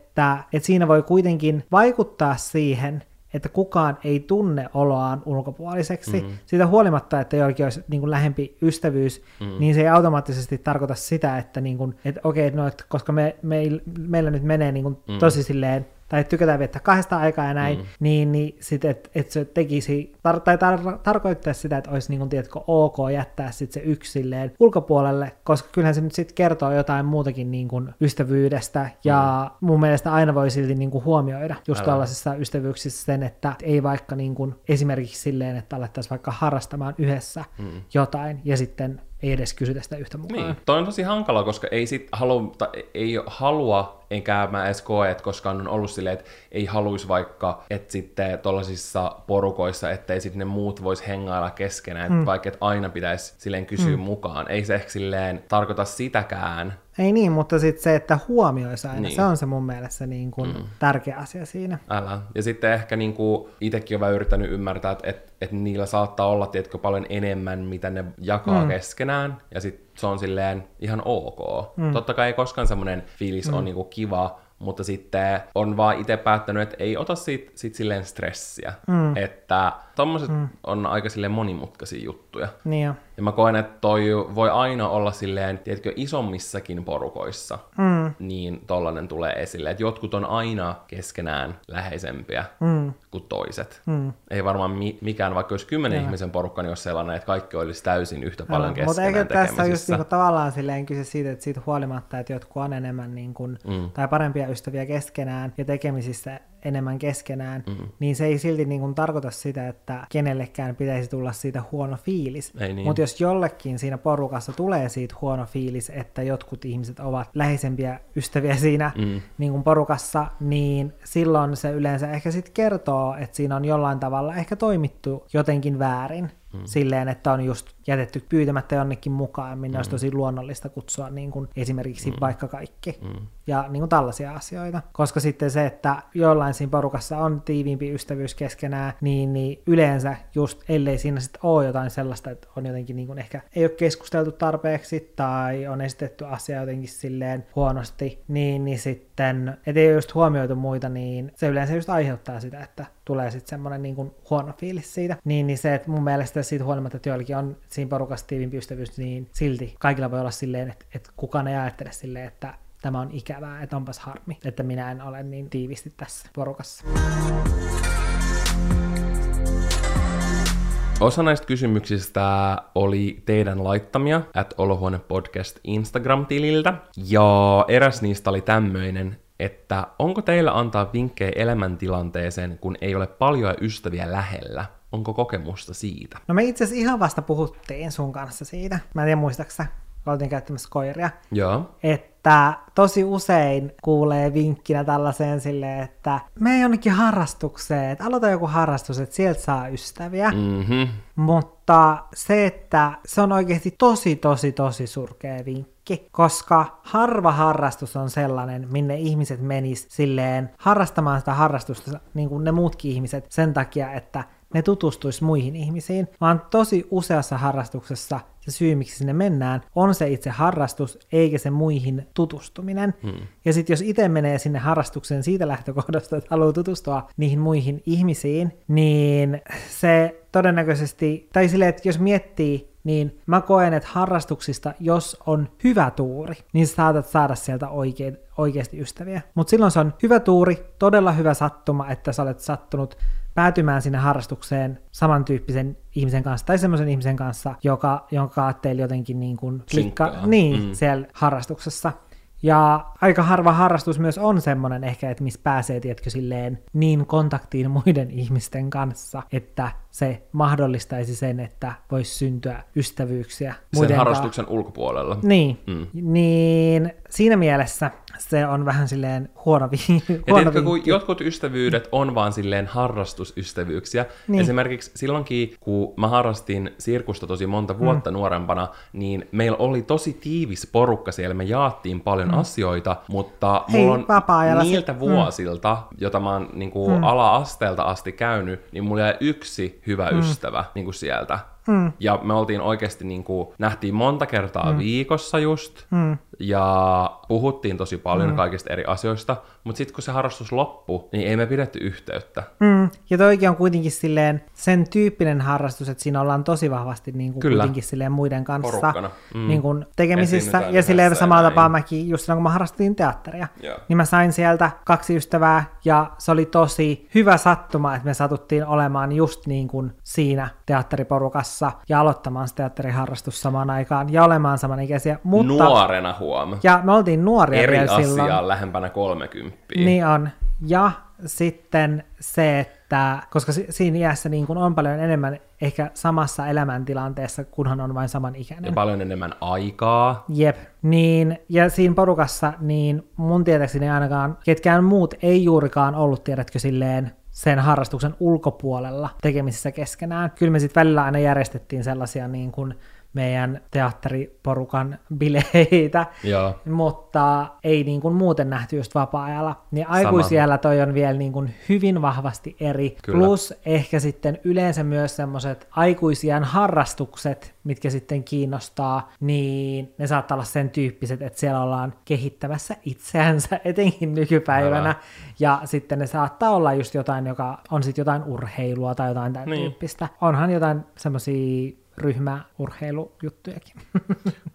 että siinä voi kuitenkin vaikuttaa siihen, että kukaan ei tunne oloaan ulkopuoliseksi. Mm. Siitä huolimatta, että jollakin olisi niin kuin lähempi ystävyys, mm. niin se ei automaattisesti tarkoita sitä, että, niin kuin, että okei, no, että koska me, me, meillä nyt menee niin kuin mm. tosi silleen tai tykätään viettää kahdesta aikaa ja näin, mm. niin, niin sitten, että et se tekisi, tar- tai tar- tarkoittaisi sitä, että olisi niin kuin, tiedätkö, ok jättää sitten se yksilleen ulkopuolelle, koska kyllähän se nyt sitten kertoo jotain muutakin niin kuin ystävyydestä, ja mm. mun mielestä aina voi silti niin kuin huomioida just tällaisissa ystävyyksissä sen, että ei vaikka niin kuin, esimerkiksi silleen, että alettaisiin vaikka harrastamaan yhdessä mm. jotain, ja sitten ei edes kysytä sitä yhtä mukaan. Niin, toi on tosi hankala, koska ei, sit halu, ei halua, enkä mä edes koe, että koskaan on ollut silleen, että ei haluaisi vaikka, että sitten tuollaisissa porukoissa, ettei sitten ne muut vois hengailla keskenään, mm. vaikka että aina pitäisi silleen kysyä mm. mukaan. Ei se ehkä silleen tarkoita sitäkään, ei niin, mutta sitten se, että huomioisi aina, niin. se on se mun mielestä niin kuin mm. tärkeä asia siinä. Älä. Ja sitten ehkä niin kuin itsekin olen yrittänyt ymmärtää, että, että, että niillä saattaa olla tiedätkö, paljon enemmän, mitä ne jakaa mm. keskenään, ja sitten se on silleen ihan ok. Mm. Totta kai ei koskaan semmoinen fiilis mm. on niin kuin kiva, mutta sitten on vaan itse päättänyt, että ei ota siitä, siitä silleen stressiä. Mm. Että tommoset mm. on aika silleen monimutkaisia juttuja. Niin jo. Ja mä koen, että toi voi aina olla silleen, tiedätkö, isommissakin porukoissa, mm. niin tollanen tulee esille. Että jotkut on aina keskenään läheisempiä mm. kuin toiset. Mm. Ei varmaan mi- mikään, vaikka olisi kymmenen ja. ihmisen porukka, niin olisi sellainen, että kaikki olisi täysin yhtä paljon no, keskenään Mutta eikö tässä just niinku tavallaan silleen kyse siitä, että siitä huolimatta, että jotkut on enemmän niin kuin, mm. tai parempia ystäviä keskenään ja tekemisissä enemmän keskenään, mm. niin se ei silti niin kuin tarkoita sitä, että kenellekään pitäisi tulla siitä huono fiilis. Niin. Mutta jos jollekin siinä porukassa tulee siitä huono fiilis, että jotkut ihmiset ovat läheisempiä ystäviä siinä mm. niin kuin porukassa, niin silloin se yleensä ehkä sitten kertoo, että siinä on jollain tavalla ehkä toimittu jotenkin väärin. Mm. Silleen, että on just jätetty pyytämättä jonnekin mukaan, minne mm. olisi tosi luonnollista kutsua niin kuin esimerkiksi mm. vaikka kaikki. Mm. Ja niin kuin tällaisia asioita. Koska sitten se, että jollain siinä porukassa on tiiviimpi ystävyys keskenään, niin, niin yleensä just ellei siinä sitten ole jotain sellaista, että on jotenkin niin kuin ehkä ei ole keskusteltu tarpeeksi tai on esitetty asia jotenkin silleen huonosti, niin, niin sitten, ettei ole just huomioitu muita, niin se yleensä just aiheuttaa sitä, että tulee sitten semmoinen niin kuin huono fiilis siitä. Niin, niin se, että mun mielestä siitä huolimatta, että joillakin on siinä porukassa tiivimpi ystävyys, niin silti kaikilla voi olla silleen, että, että kukaan ei ajattele silleen, että tämä on ikävää, että onpas harmi, että minä en ole niin tiivisti tässä porukassa. Osa näistä kysymyksistä oli teidän laittamia at Olohuone Podcast Instagram-tililtä, ja eräs niistä oli tämmöinen, että onko teillä antaa vinkkejä elämäntilanteeseen, kun ei ole paljon ystäviä lähellä? Onko kokemusta siitä? No me itse asiassa ihan vasta puhuttiin sun kanssa siitä. Mä en tiedä muistaaksä, oltiin käyttämässä koiria. Joo. Että tosi usein kuulee vinkkinä tällaiseen silleen, että me jonnekin harrastukseen, että aloita joku harrastus, että sieltä saa ystäviä. Mhm. Mutta se, että se on oikeasti tosi, tosi, tosi surkea vinkki, koska harva harrastus on sellainen, minne ihmiset menis silleen harrastamaan sitä harrastusta, niin kuin ne muutkin ihmiset, sen takia, että ne tutustuisi muihin ihmisiin, vaan tosi useassa harrastuksessa se syy, miksi sinne mennään, on se itse harrastus, eikä se muihin tutustuminen. Hmm. Ja sitten jos itse menee sinne harrastukseen siitä lähtökohdasta, että haluaa tutustua niihin muihin ihmisiin, niin se todennäköisesti, tai silleen, että jos miettii niin mä koen, että harrastuksista, jos on hyvä tuuri, niin sä saatat saada sieltä oikein, oikeasti ystäviä. Mutta silloin se on hyvä tuuri, todella hyvä sattuma, että sä olet sattunut päätymään sinne harrastukseen samantyyppisen ihmisen kanssa tai semmoisen ihmisen kanssa, joka, jonka teillä jotenkin niin kuin Synkkaa. niin, Mm. siellä harrastuksessa. Ja aika harva harrastus myös on semmoinen ehkä, että missä pääsee, tiedätkö, silleen niin kontaktiin muiden ihmisten kanssa, että se mahdollistaisi sen, että voisi syntyä ystävyyksiä Sen muiden harrastuksen ulkopuolella. Niin, Mm. mm. niin siinä mielessä se on vähän silleen huono, vi- Ja huono tiedätkö, kun jotkut ystävyydet on vaan silleen harrastusystävyyksiä. Niin. Esimerkiksi silloinkin, kun mä harrastin sirkusta tosi monta vuotta mm. nuorempana, niin meillä oli tosi tiivis porukka siellä, me jaattiin paljon mm. asioita, mutta Hei, mulla on vapaa-ajalla niiltä se- mm. vuosilta, jota mä oon niin kuin mm. ala-asteelta asti käynyt, niin mulla jäi yksi hyvä mm. ystävä niin kuin sieltä. Mm. Ja me oltiin oikeasti, niin kuin, nähtiin monta kertaa mm. viikossa just, mm. ja puhuttiin tosi paljon mm. kaikista eri asioista, mutta sitten kun se harrastus loppui, niin ei me pidetty yhteyttä. Mm, ja toikin on kuitenkin silleen sen tyyppinen harrastus, että siinä ollaan tosi vahvasti niin kuin Kyllä. kuitenkin silleen muiden kanssa Porukkana. Mm. niin kuin tekemisissä. Ja silleen samalla tapaa mäkin, just silloin kun mä harrastin teatteria, Joo. niin mä sain sieltä kaksi ystävää ja se oli tosi hyvä sattuma, että me satuttiin olemaan just niin kuin siinä teatteriporukassa ja aloittamaan se teatteriharrastus samaan aikaan ja olemaan samanikäisiä. Mutta, Nuorena huom. Ja me oltiin nuoria Eri vielä silloin. asiaa lähempänä 30. Niin on. Ja sitten se, että koska si- siinä iässä niin kun on paljon enemmän ehkä samassa elämäntilanteessa, kunhan on vain saman Ja ikäinen. paljon enemmän aikaa. Jep. Niin, ja siinä porukassa, niin mun tietääkseni ainakaan ketkään muut ei juurikaan ollut, tiedätkö, silleen sen harrastuksen ulkopuolella tekemisissä keskenään. Kyllä me sitten välillä aina järjestettiin sellaisia niin kuin meidän teatteriporukan bileitä, Joo. mutta ei niin kuin muuten nähty just vapaa-ajalla. Niin aikuisiellä toi on vielä niin kuin hyvin vahvasti eri. Kyllä. Plus ehkä sitten yleensä myös semmoiset aikuisiän harrastukset, mitkä sitten kiinnostaa, niin ne saattaa olla sen tyyppiset, että siellä ollaan kehittämässä itseänsä, etenkin nykypäivänä. Älä. Ja sitten ne saattaa olla just jotain, joka on sitten jotain urheilua tai jotain tämän Niin. tyyppistä. Onhan jotain semmoisia ryhmäurheilujuttujakin.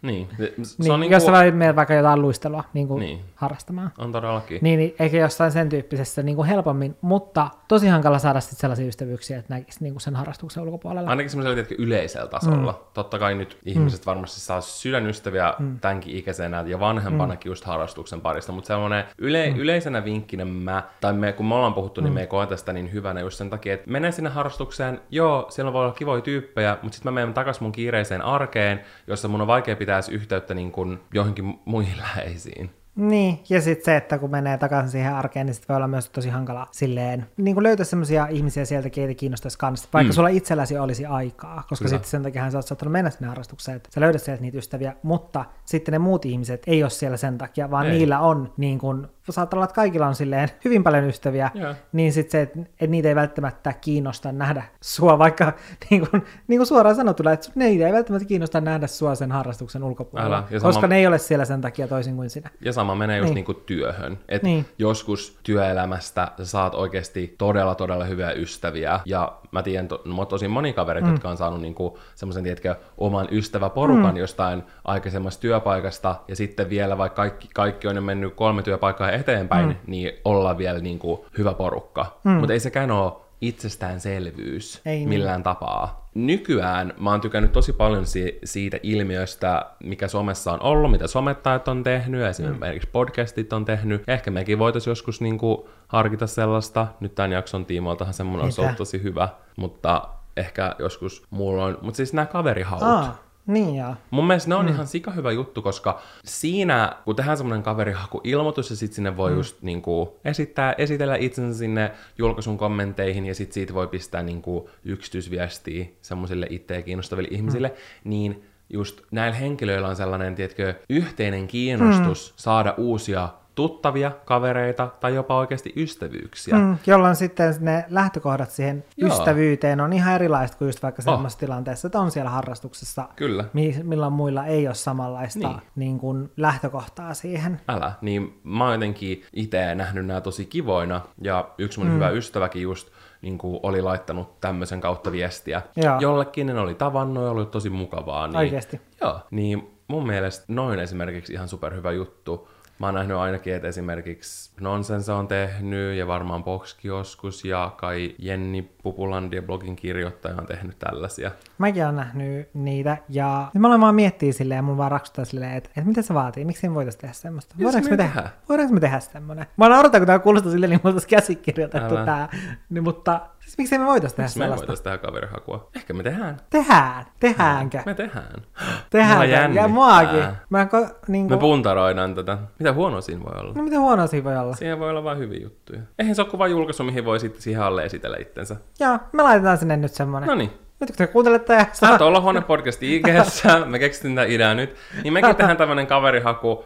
Niin. Se, se niin, on niin niinku... jos sä valitset meidät vaikka jotain luistelua niin kuin Niin. niin. harrastamaan. On todellakin. Niin, niin ehkä jossain sen tyyppisessä niin kuin helpommin, mutta tosi hankala saada sit sellaisia ystävyyksiä, että näkisi niin kuin sen harrastuksen ulkopuolella. Ainakin semmoisella tietenkin yleisellä tasolla. Mm. Totta kai nyt ihmiset mm. varmasti saa sydänystäviä mm. tämänkin ikäisenä ja vanhempanakin mm. just harrastuksen parista, mutta semmoinen yle, mm. yleisenä vinkkinä mä, tai me, kun me ollaan puhuttu, mm. niin me ei koeta sitä niin hyvänä just sen takia, että menen sinne harrastukseen, joo, siellä voi olla kivoja tyyppejä, mutta sitten mä menen takaisin mun kiireiseen arkeen, jossa mun on vaikea pitää yhteyttä niin kuin johonkin muihin läheisiin. Niin, ja sitten se, että kun menee takaisin siihen arkeen, niin sitten voi olla myös tosi hankala silleen, niin kuin löytää semmoisia ihmisiä sieltä, keitä kiinnostaisi kanssa, vaikka Mm. sulla itselläsi olisi aikaa, koska sitten sen takia sä oot saattanut mennä sinne harrastukseen, että sä löydät sieltä niitä ystäviä, mutta sitten ne muut ihmiset ei ole siellä sen takia, vaan ei. niillä on, niin kuin, saattaa olla, että kaikilla on silleen hyvin paljon ystäviä, Joo. niin sitten se, että et niitä ei välttämättä kiinnosta nähdä sua, vaikka niin kuin, niin kuin suoraan sanottuna, että niitä ei välttämättä kiinnosta nähdä sua sen harrastuksen ulkopuolella, Älä. Sama- koska ne ei ole siellä sen takia toisin kuin sinä. Ja sama menee just niin. Niin. niinku työhön. Et Niin. joskus työelämästä sä saat oikeasti todella, todella hyviä ystäviä. Ja mä tiedän to, no, tosi moni kavereita, mm. jotka on saanut niinku semmoisen, tiedätkö, oman ystäväporukan mm. jostain aikaisemmasta työpaikasta. Ja sitten vielä, vaikka kaikki, kaikki on jo mennyt kolme työpaikkaa eteenpäin, mm. niin ollaan vielä niinku hyvä porukka. Mm. Mutta ei sekään ole itsestäänselvyys Ei niin. millään tapaa. Nykyään mä oon tykännyt tosi paljon si- siitä ilmiöstä, mikä somessa on ollut, mitä somettajat on tehnyt, esimerkiksi podcastit on tehnyt. Ehkä mekin voitaisiin joskus niinku harkita sellaista. Nyt tämän jakson tiimoiltahan semmoinen Mitä? ollut tosi hyvä, mutta ehkä joskus mulla on... Mutta siis nämä kaverihaut. Aa, niin joo. Mun mielestä ne on mm. ihan sika hyvä juttu, koska siinä, kun tehdään semmoinen kaverihakuilmoitus ja sitten sinne voi mm. just niinku esittää, esitellä itsensä sinne julkaisun kommentteihin ja sitten siitä voi pistää niinku yksityisviestiä semmoisille itseä kiinnostaville ihmisille, niin just näillä henkilöillä on sellainen, tiedätkö, yhteinen kiinnostus mm. saada uusia tuttavia, kavereita tai jopa oikeasti ystävyyksiä. Mm, jolloin sitten ne lähtökohdat siihen Joo. Oh. ystävyyteen on ihan erilaiset kuin just vaikka semmoisessa tilanteessa, että on siellä harrastuksessa, Kyllä. mi- milloin muilla ei ole samanlaista Niin. niin. Kuin lähtökohtaa siihen. Älä. Niin mä oon jotenkin itse nähnyt nämä tosi kivoina, ja yksi mun mm. hyvä ystäväkin just niin kuin oli laittanut tämmöisen kautta viestiä. Joo. Jollekin ne oli tavannut ja oli tosi mukavaa. Niin, Oikeesti. Joo, niin mun mielestä noin esimerkiksi ihan superhyvä juttu. Mä oon nähnyt ainakin, että esimerkiksi Nonsense on tehnyt, ja varmaan Boxki joskus, ja kai Jenni Pupulandia blogin kirjoittaja on tehnyt tällaisia. Mäkin olen nähnyt niitä, ja nyt mä olen vaan miettiä silleen, ja mun vaan raksuttaa silleen, että, että mitä se vaatii, miksi me voitaisiin tehdä semmoista? Voidaanko me tehdä? Voidaanko me tehdä semmoinen? Mä naurattaa, kun tää kuulostaa silleen, niin mulla olisi käsikirjoitettu Älä. tää. Niin, mutta siis miksei me voitaisiin tehdä Miksi me sellaista? voitaisiin tehdä kaverihakua? Ehkä me tehdään. Tehdään. Tehdäänkö? Me tehdään. Tehdään. Ja jännittää. muakin. Mä ko, niin Me puntaroidaan tätä. Mitä huonoa siinä voi olla? no mitä huonoa siinä voi olla? Siihen voi olla vain hyviä juttuja. Eihän se ole kuva julkaisu, mihin voi sitten siihen alle esitellä itsensä. Joo, me laitetaan sinne nyt semmonen. No niin. Nyt kun te kuuntelette ja Sä olla huone podcast ig me keksittiin tätä ideaa nyt. Niin mekin tehdään tämmönen kaverihaku,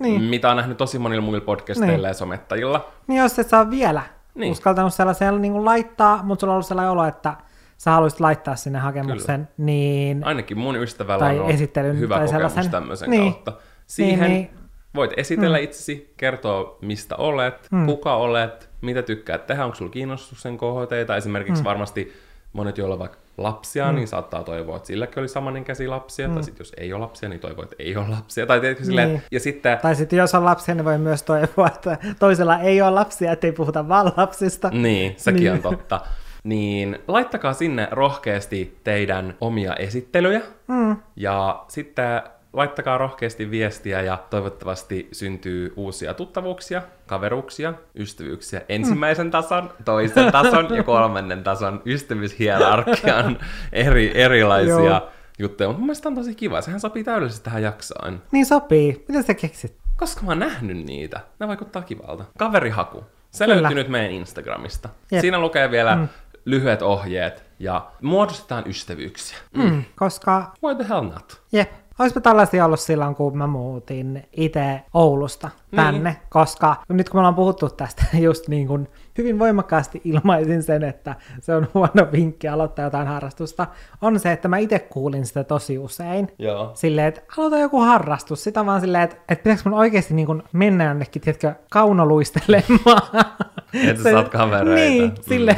Niin. mitä on nähnyt tosi monilla muilla podcasteilla ja somettajilla. Niin jos et saa vielä Niin. niin. uskaltanut sellaisen niin kuin laittaa, mutta sulla on ollut sellainen olo, että sä haluaisit laittaa sinne hakemuksen, niin... Ainakin mun ystävällä Tai on ollut esittelyn hyvä tai kokemus sellaisen. tämmöisen Niin. kautta. Siihen Niin, niin. voit esitellä itsesi, kertoa mistä olet, Hmm. kuka olet, mitä tykkäät tehdä, onko sulla kiinnostuksen kohteita. Esimerkiksi varmasti monet, joilla on vaikka lapsia, niin saattaa toivoa, että silläkin oli samanikäisiä lapsia. Tai sitten jos ei ole lapsia, niin toivoo, että ei ole lapsia. Tai tiedätkö, silleen. Niin. että- ja sitten Tai sitten jos on lapsia, niin voi myös toivoa, että toisella ei ole lapsia, ettei puhuta vaan lapsista. Niin, sekin Niin. on totta. Niin laittakaa sinne rohkeasti teidän omia esittelyjä. Mm. Ja sitten laittakaa rohkeasti viestiä ja toivottavasti syntyy uusia tuttavuuksia, kaveruuksia, ystävyyksiä. Ensimmäisen tason, toisen tason ja kolmannen tason ystävyyshierarkian eri, erilaisia Joo. juttuja. Mutta mun mielestä on tosi kiva. Sehän sopii täydellisesti tähän jaksoon. Niin sopii. Mitä sä keksit? Koska mä oon nähnyt niitä. Ne vaikuttaa kivalta. Kaverihaku. Se Kyllä. löytyy nyt meidän Instagramista. Jep. Siinä lukee vielä mm. lyhyet ohjeet ja muodostetaan ystävyyksiä. Mm. Koska, Why the hell not? jep, olisipa tällaisia ollut silloin, kun mä muutin itse Oulusta tänne, niin. koska nyt kun me ollaan puhuttu tästä just niin kuin hyvin voimakkaasti ilmaisin sen, että se on huono vinkki aloittaa jotain harrastusta, on se, että mä itse kuulin sitä tosi usein. Joo. Silleen, että aloita joku harrastus. Sitä vaan silleen, että, että pitäisikö mun oikeasti niin kuin mennä jonnekin, tiedätkö, kaunoluistelemaan. Että sä saat kavereita. Niin, Mm. silleen,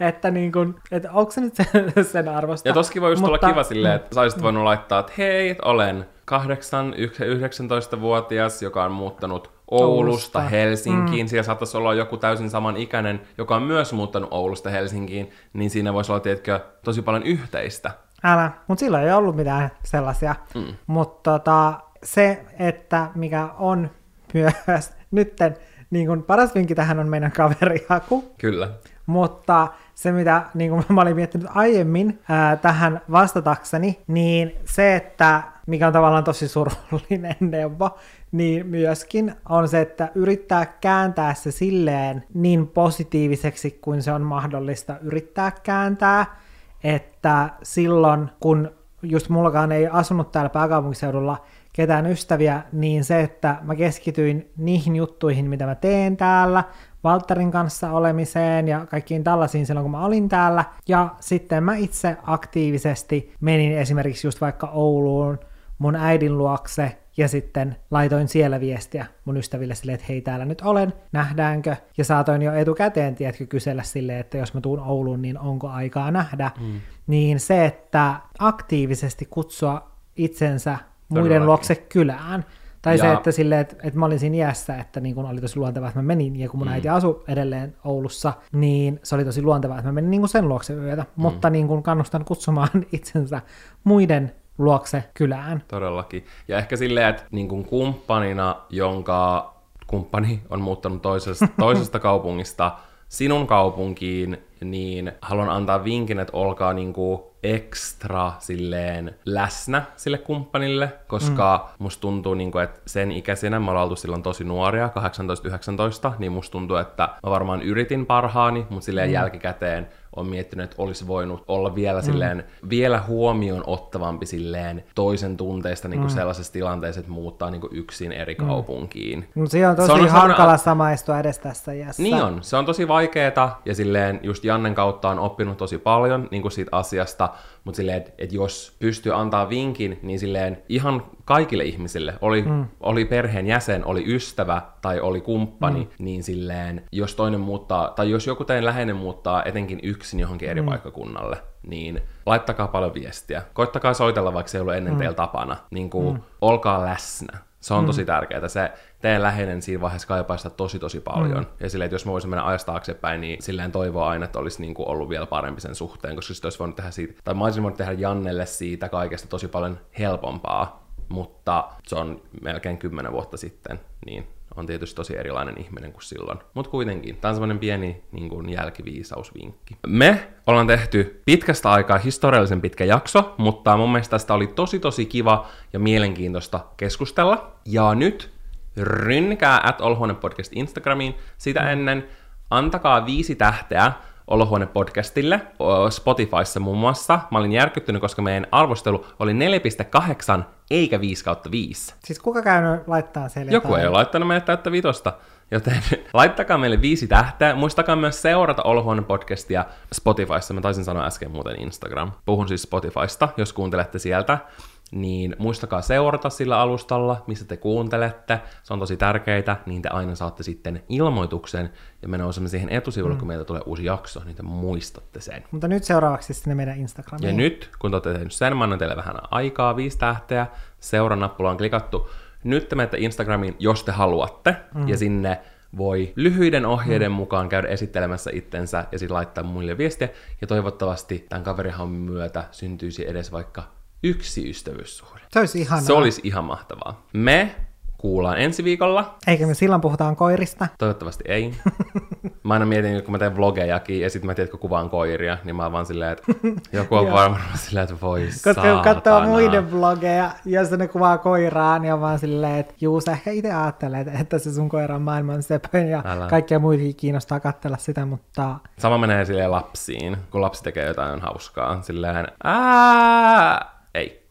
että, niin kuin, että onko se nyt sen, sen arvosta. Ja toskin voi just olla Mutta- kiva silleen, että sä olisit voinut laittaa, että hei, olen 8, 19-vuotias, joka on muuttanut Oulusta, Oulusta. Helsinkiin. Mm. Siellä saattaisi olla joku täysin saman ikäinen, joka on myös muuttanut Oulusta Helsinkiin, niin siinä voisi olla, tiedätkö, tosi paljon yhteistä. Älä, mutta silloin ei ollut mitään sellaisia. Mm. Mutta tota, se, että mikä on myös nytten, niin kun paras vinkki tähän on meidän kaverihaku, Kyllä. mutta se, mitä niin kuin mä olin miettinyt aiemmin ää, tähän vastatakseni, niin se, että mikä on tavallaan tosi surullinen neuvo, niin myöskin on se, että yrittää kääntää se silleen niin positiiviseksi kuin se on mahdollista yrittää kääntää, että silloin kun just mullakaan ei asunut täällä pääkaupunkiseudulla ketään ystäviä, niin se, että mä keskityin niihin juttuihin, mitä mä teen täällä, Valtterin kanssa olemiseen ja kaikkiin tällaisiin silloin, kun mä olin täällä. Ja sitten mä itse aktiivisesti menin esimerkiksi just vaikka Ouluun mun äidin luokse ja sitten laitoin siellä viestiä mun ystäville silleen, että hei täällä nyt olen, nähdäänkö? Ja saatoin jo etukäteen, tiedätkö, kysellä silleen, että jos mä tuun Ouluun, niin onko aikaa nähdä? Mm. Niin se, että aktiivisesti kutsua itsensä muiden Todellakin. luokse kylään, Tai Ja- se, että, sille, että, että mä olin siinä iässä, että niin kun oli tosi luontevaa, että mä menin, ja kun mun mm. äiti asui edelleen Oulussa, niin se oli tosi luontevaa, että mä menin niin kuin sen luokse yötä. Mm. Mutta niin kun kannustan kutsumaan itsensä muiden luokse kylään. Todellakin. Ja ehkä silleen, että niin kuin kumppanina, jonka kumppani on muuttanut toisesta, toisesta kaupungista sinun kaupunkiin, niin haluan antaa vinkin, että olkaa niin kuin ekstra silleen läsnä sille kumppanille, koska mm. musta tuntuu, niin kuin, että sen ikäisenä, me ollaan oltu silloin tosi nuoria, 18-19, niin musta tuntuu, että mä varmaan yritin parhaani, mutta silleen mm. jälkikäteen on miettinyt, että olisi voinut olla vielä, mm. silleen, vielä huomioon ottavampi silleen toisen tunteista niin kuin mm. sellaisessa tilanteessa, että muuttaa niin kuin yksin eri kaupunkiin. Mutta se on tosi Se on on hankala sellainen- samaistua edes tässä iässä. Niin on, se on tosi vaikeeta ja silleen just Jannen kautta on oppinut tosi paljon niin kuin siitä asiasta, mutta silleen, että et jos pystyy antaa vinkin, niin silleen ihan kaikille ihmisille, oli, mm. oli perheen jäsen, oli ystävä tai oli kumppani, mm. niin silleen, jos toinen muuttaa, tai jos joku teidän läheinen muuttaa etenkin yksin johonkin eri mm. paikkakunnalle, niin laittakaa paljon viestiä. Koittakaa soitella, vaikka se ei ollut ennen mm. teillä tapana. Niin kuin, mm. olkaa läsnä. Se on tosi tärkeää. Se teidän läheinen siinä vaiheessa kaipaa sitä tosi tosi paljon. Mm. Ja silleen, että jos mä voisin mennä ajasta taaksepäin, niin silleen toivoa aina, että olisi niin kuin ollut vielä parempi sen suhteen, koska sitten olisi voinut tehdä siitä, tai mä olisin voinut tehdä Jannelle siitä kaikesta tosi paljon helpompaa, mutta se on melkein kymmenen vuotta sitten, niin on tietysti tosi erilainen ihminen kuin silloin. Mutta kuitenkin, tämä on semmoinen pieni niin kuin jälkiviisausvinkki. Me ollaan tehty pitkästä aikaa historiallisen pitkä jakso, mutta mun mielestä tästä oli tosi tosi kiva ja mielenkiintoista keskustella. Ja nyt rynkää at Olohuone Podcast Instagramiin. Sitä ennen antakaa viisi tähteä Olohuone Podcastille, o, Spotifyssa muun muassa. Mä olin järkyttynyt, koska meidän arvostelu oli 4,8 eikä 5 kautta 5. Siis kuka käynyt laittaa siellä Joku jotain? ei ole laittanut meille täyttä vitosta, joten laittakaa meille viisi tähteä. Muistakaa myös seurata Olohuone podcastia Spotifyssa. Mä taisin sanoa äsken muuten Instagram. Puhun siis Spotifysta, jos kuuntelette sieltä. Niin muistakaa seurata sillä alustalla, missä te kuuntelette. Se on tosi tärkeää, niin te aina saatte sitten ilmoituksen ja me nousemme siihen etusivulle, mm. kun meiltä tulee uusi jakso, niin te muistatte sen. Mutta nyt seuraavaksi sinne meidän Instagramiin. Ja nyt, kun te olette tehnyt sen, mä annan teille vähän aikaa, viisi tähteä, seuranappula on klikattu. Nyt te menette Instagramiin, jos te haluatte, mm. ja sinne voi lyhyiden ohjeiden mm. mukaan käydä esittelemässä itsensä ja sitten laittaa muille viestiä. Ja toivottavasti tämän kaverihan myötä syntyisi edes vaikka yksi ystävyyssuhde. Se olisi ihanaa. Se olisi ihan mahtavaa. Me kuullaan ensi viikolla. Eikä me silloin puhutaan koirista. Toivottavasti ei. Mä aina mietin, kun mä teen vlogejakin, ja sitten mä tiedän, kun kuvaan koiria, niin mä oon vaan silleen, että joku on varmaan silleen, että voi Koska kun katsoo muiden vlogeja, jos ne kuvaa koiraa, niin on vaan silleen, että juu, sä ehkä itse ajattelet, että se sun koira on maailman sepön ja Älä. kaikkia muitakin kiinnostaa katsella sitä, mutta Sama menee silleen lapsiin, kun lapsi tekee jotain hauskaa, silleen, ää, ei.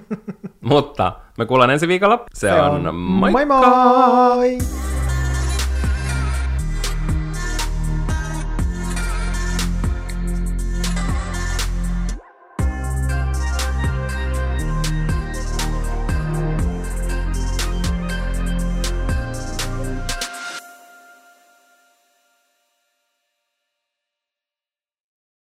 Mutta me kuullaan ensi viikolla. Se, se on, moi moikka! moi!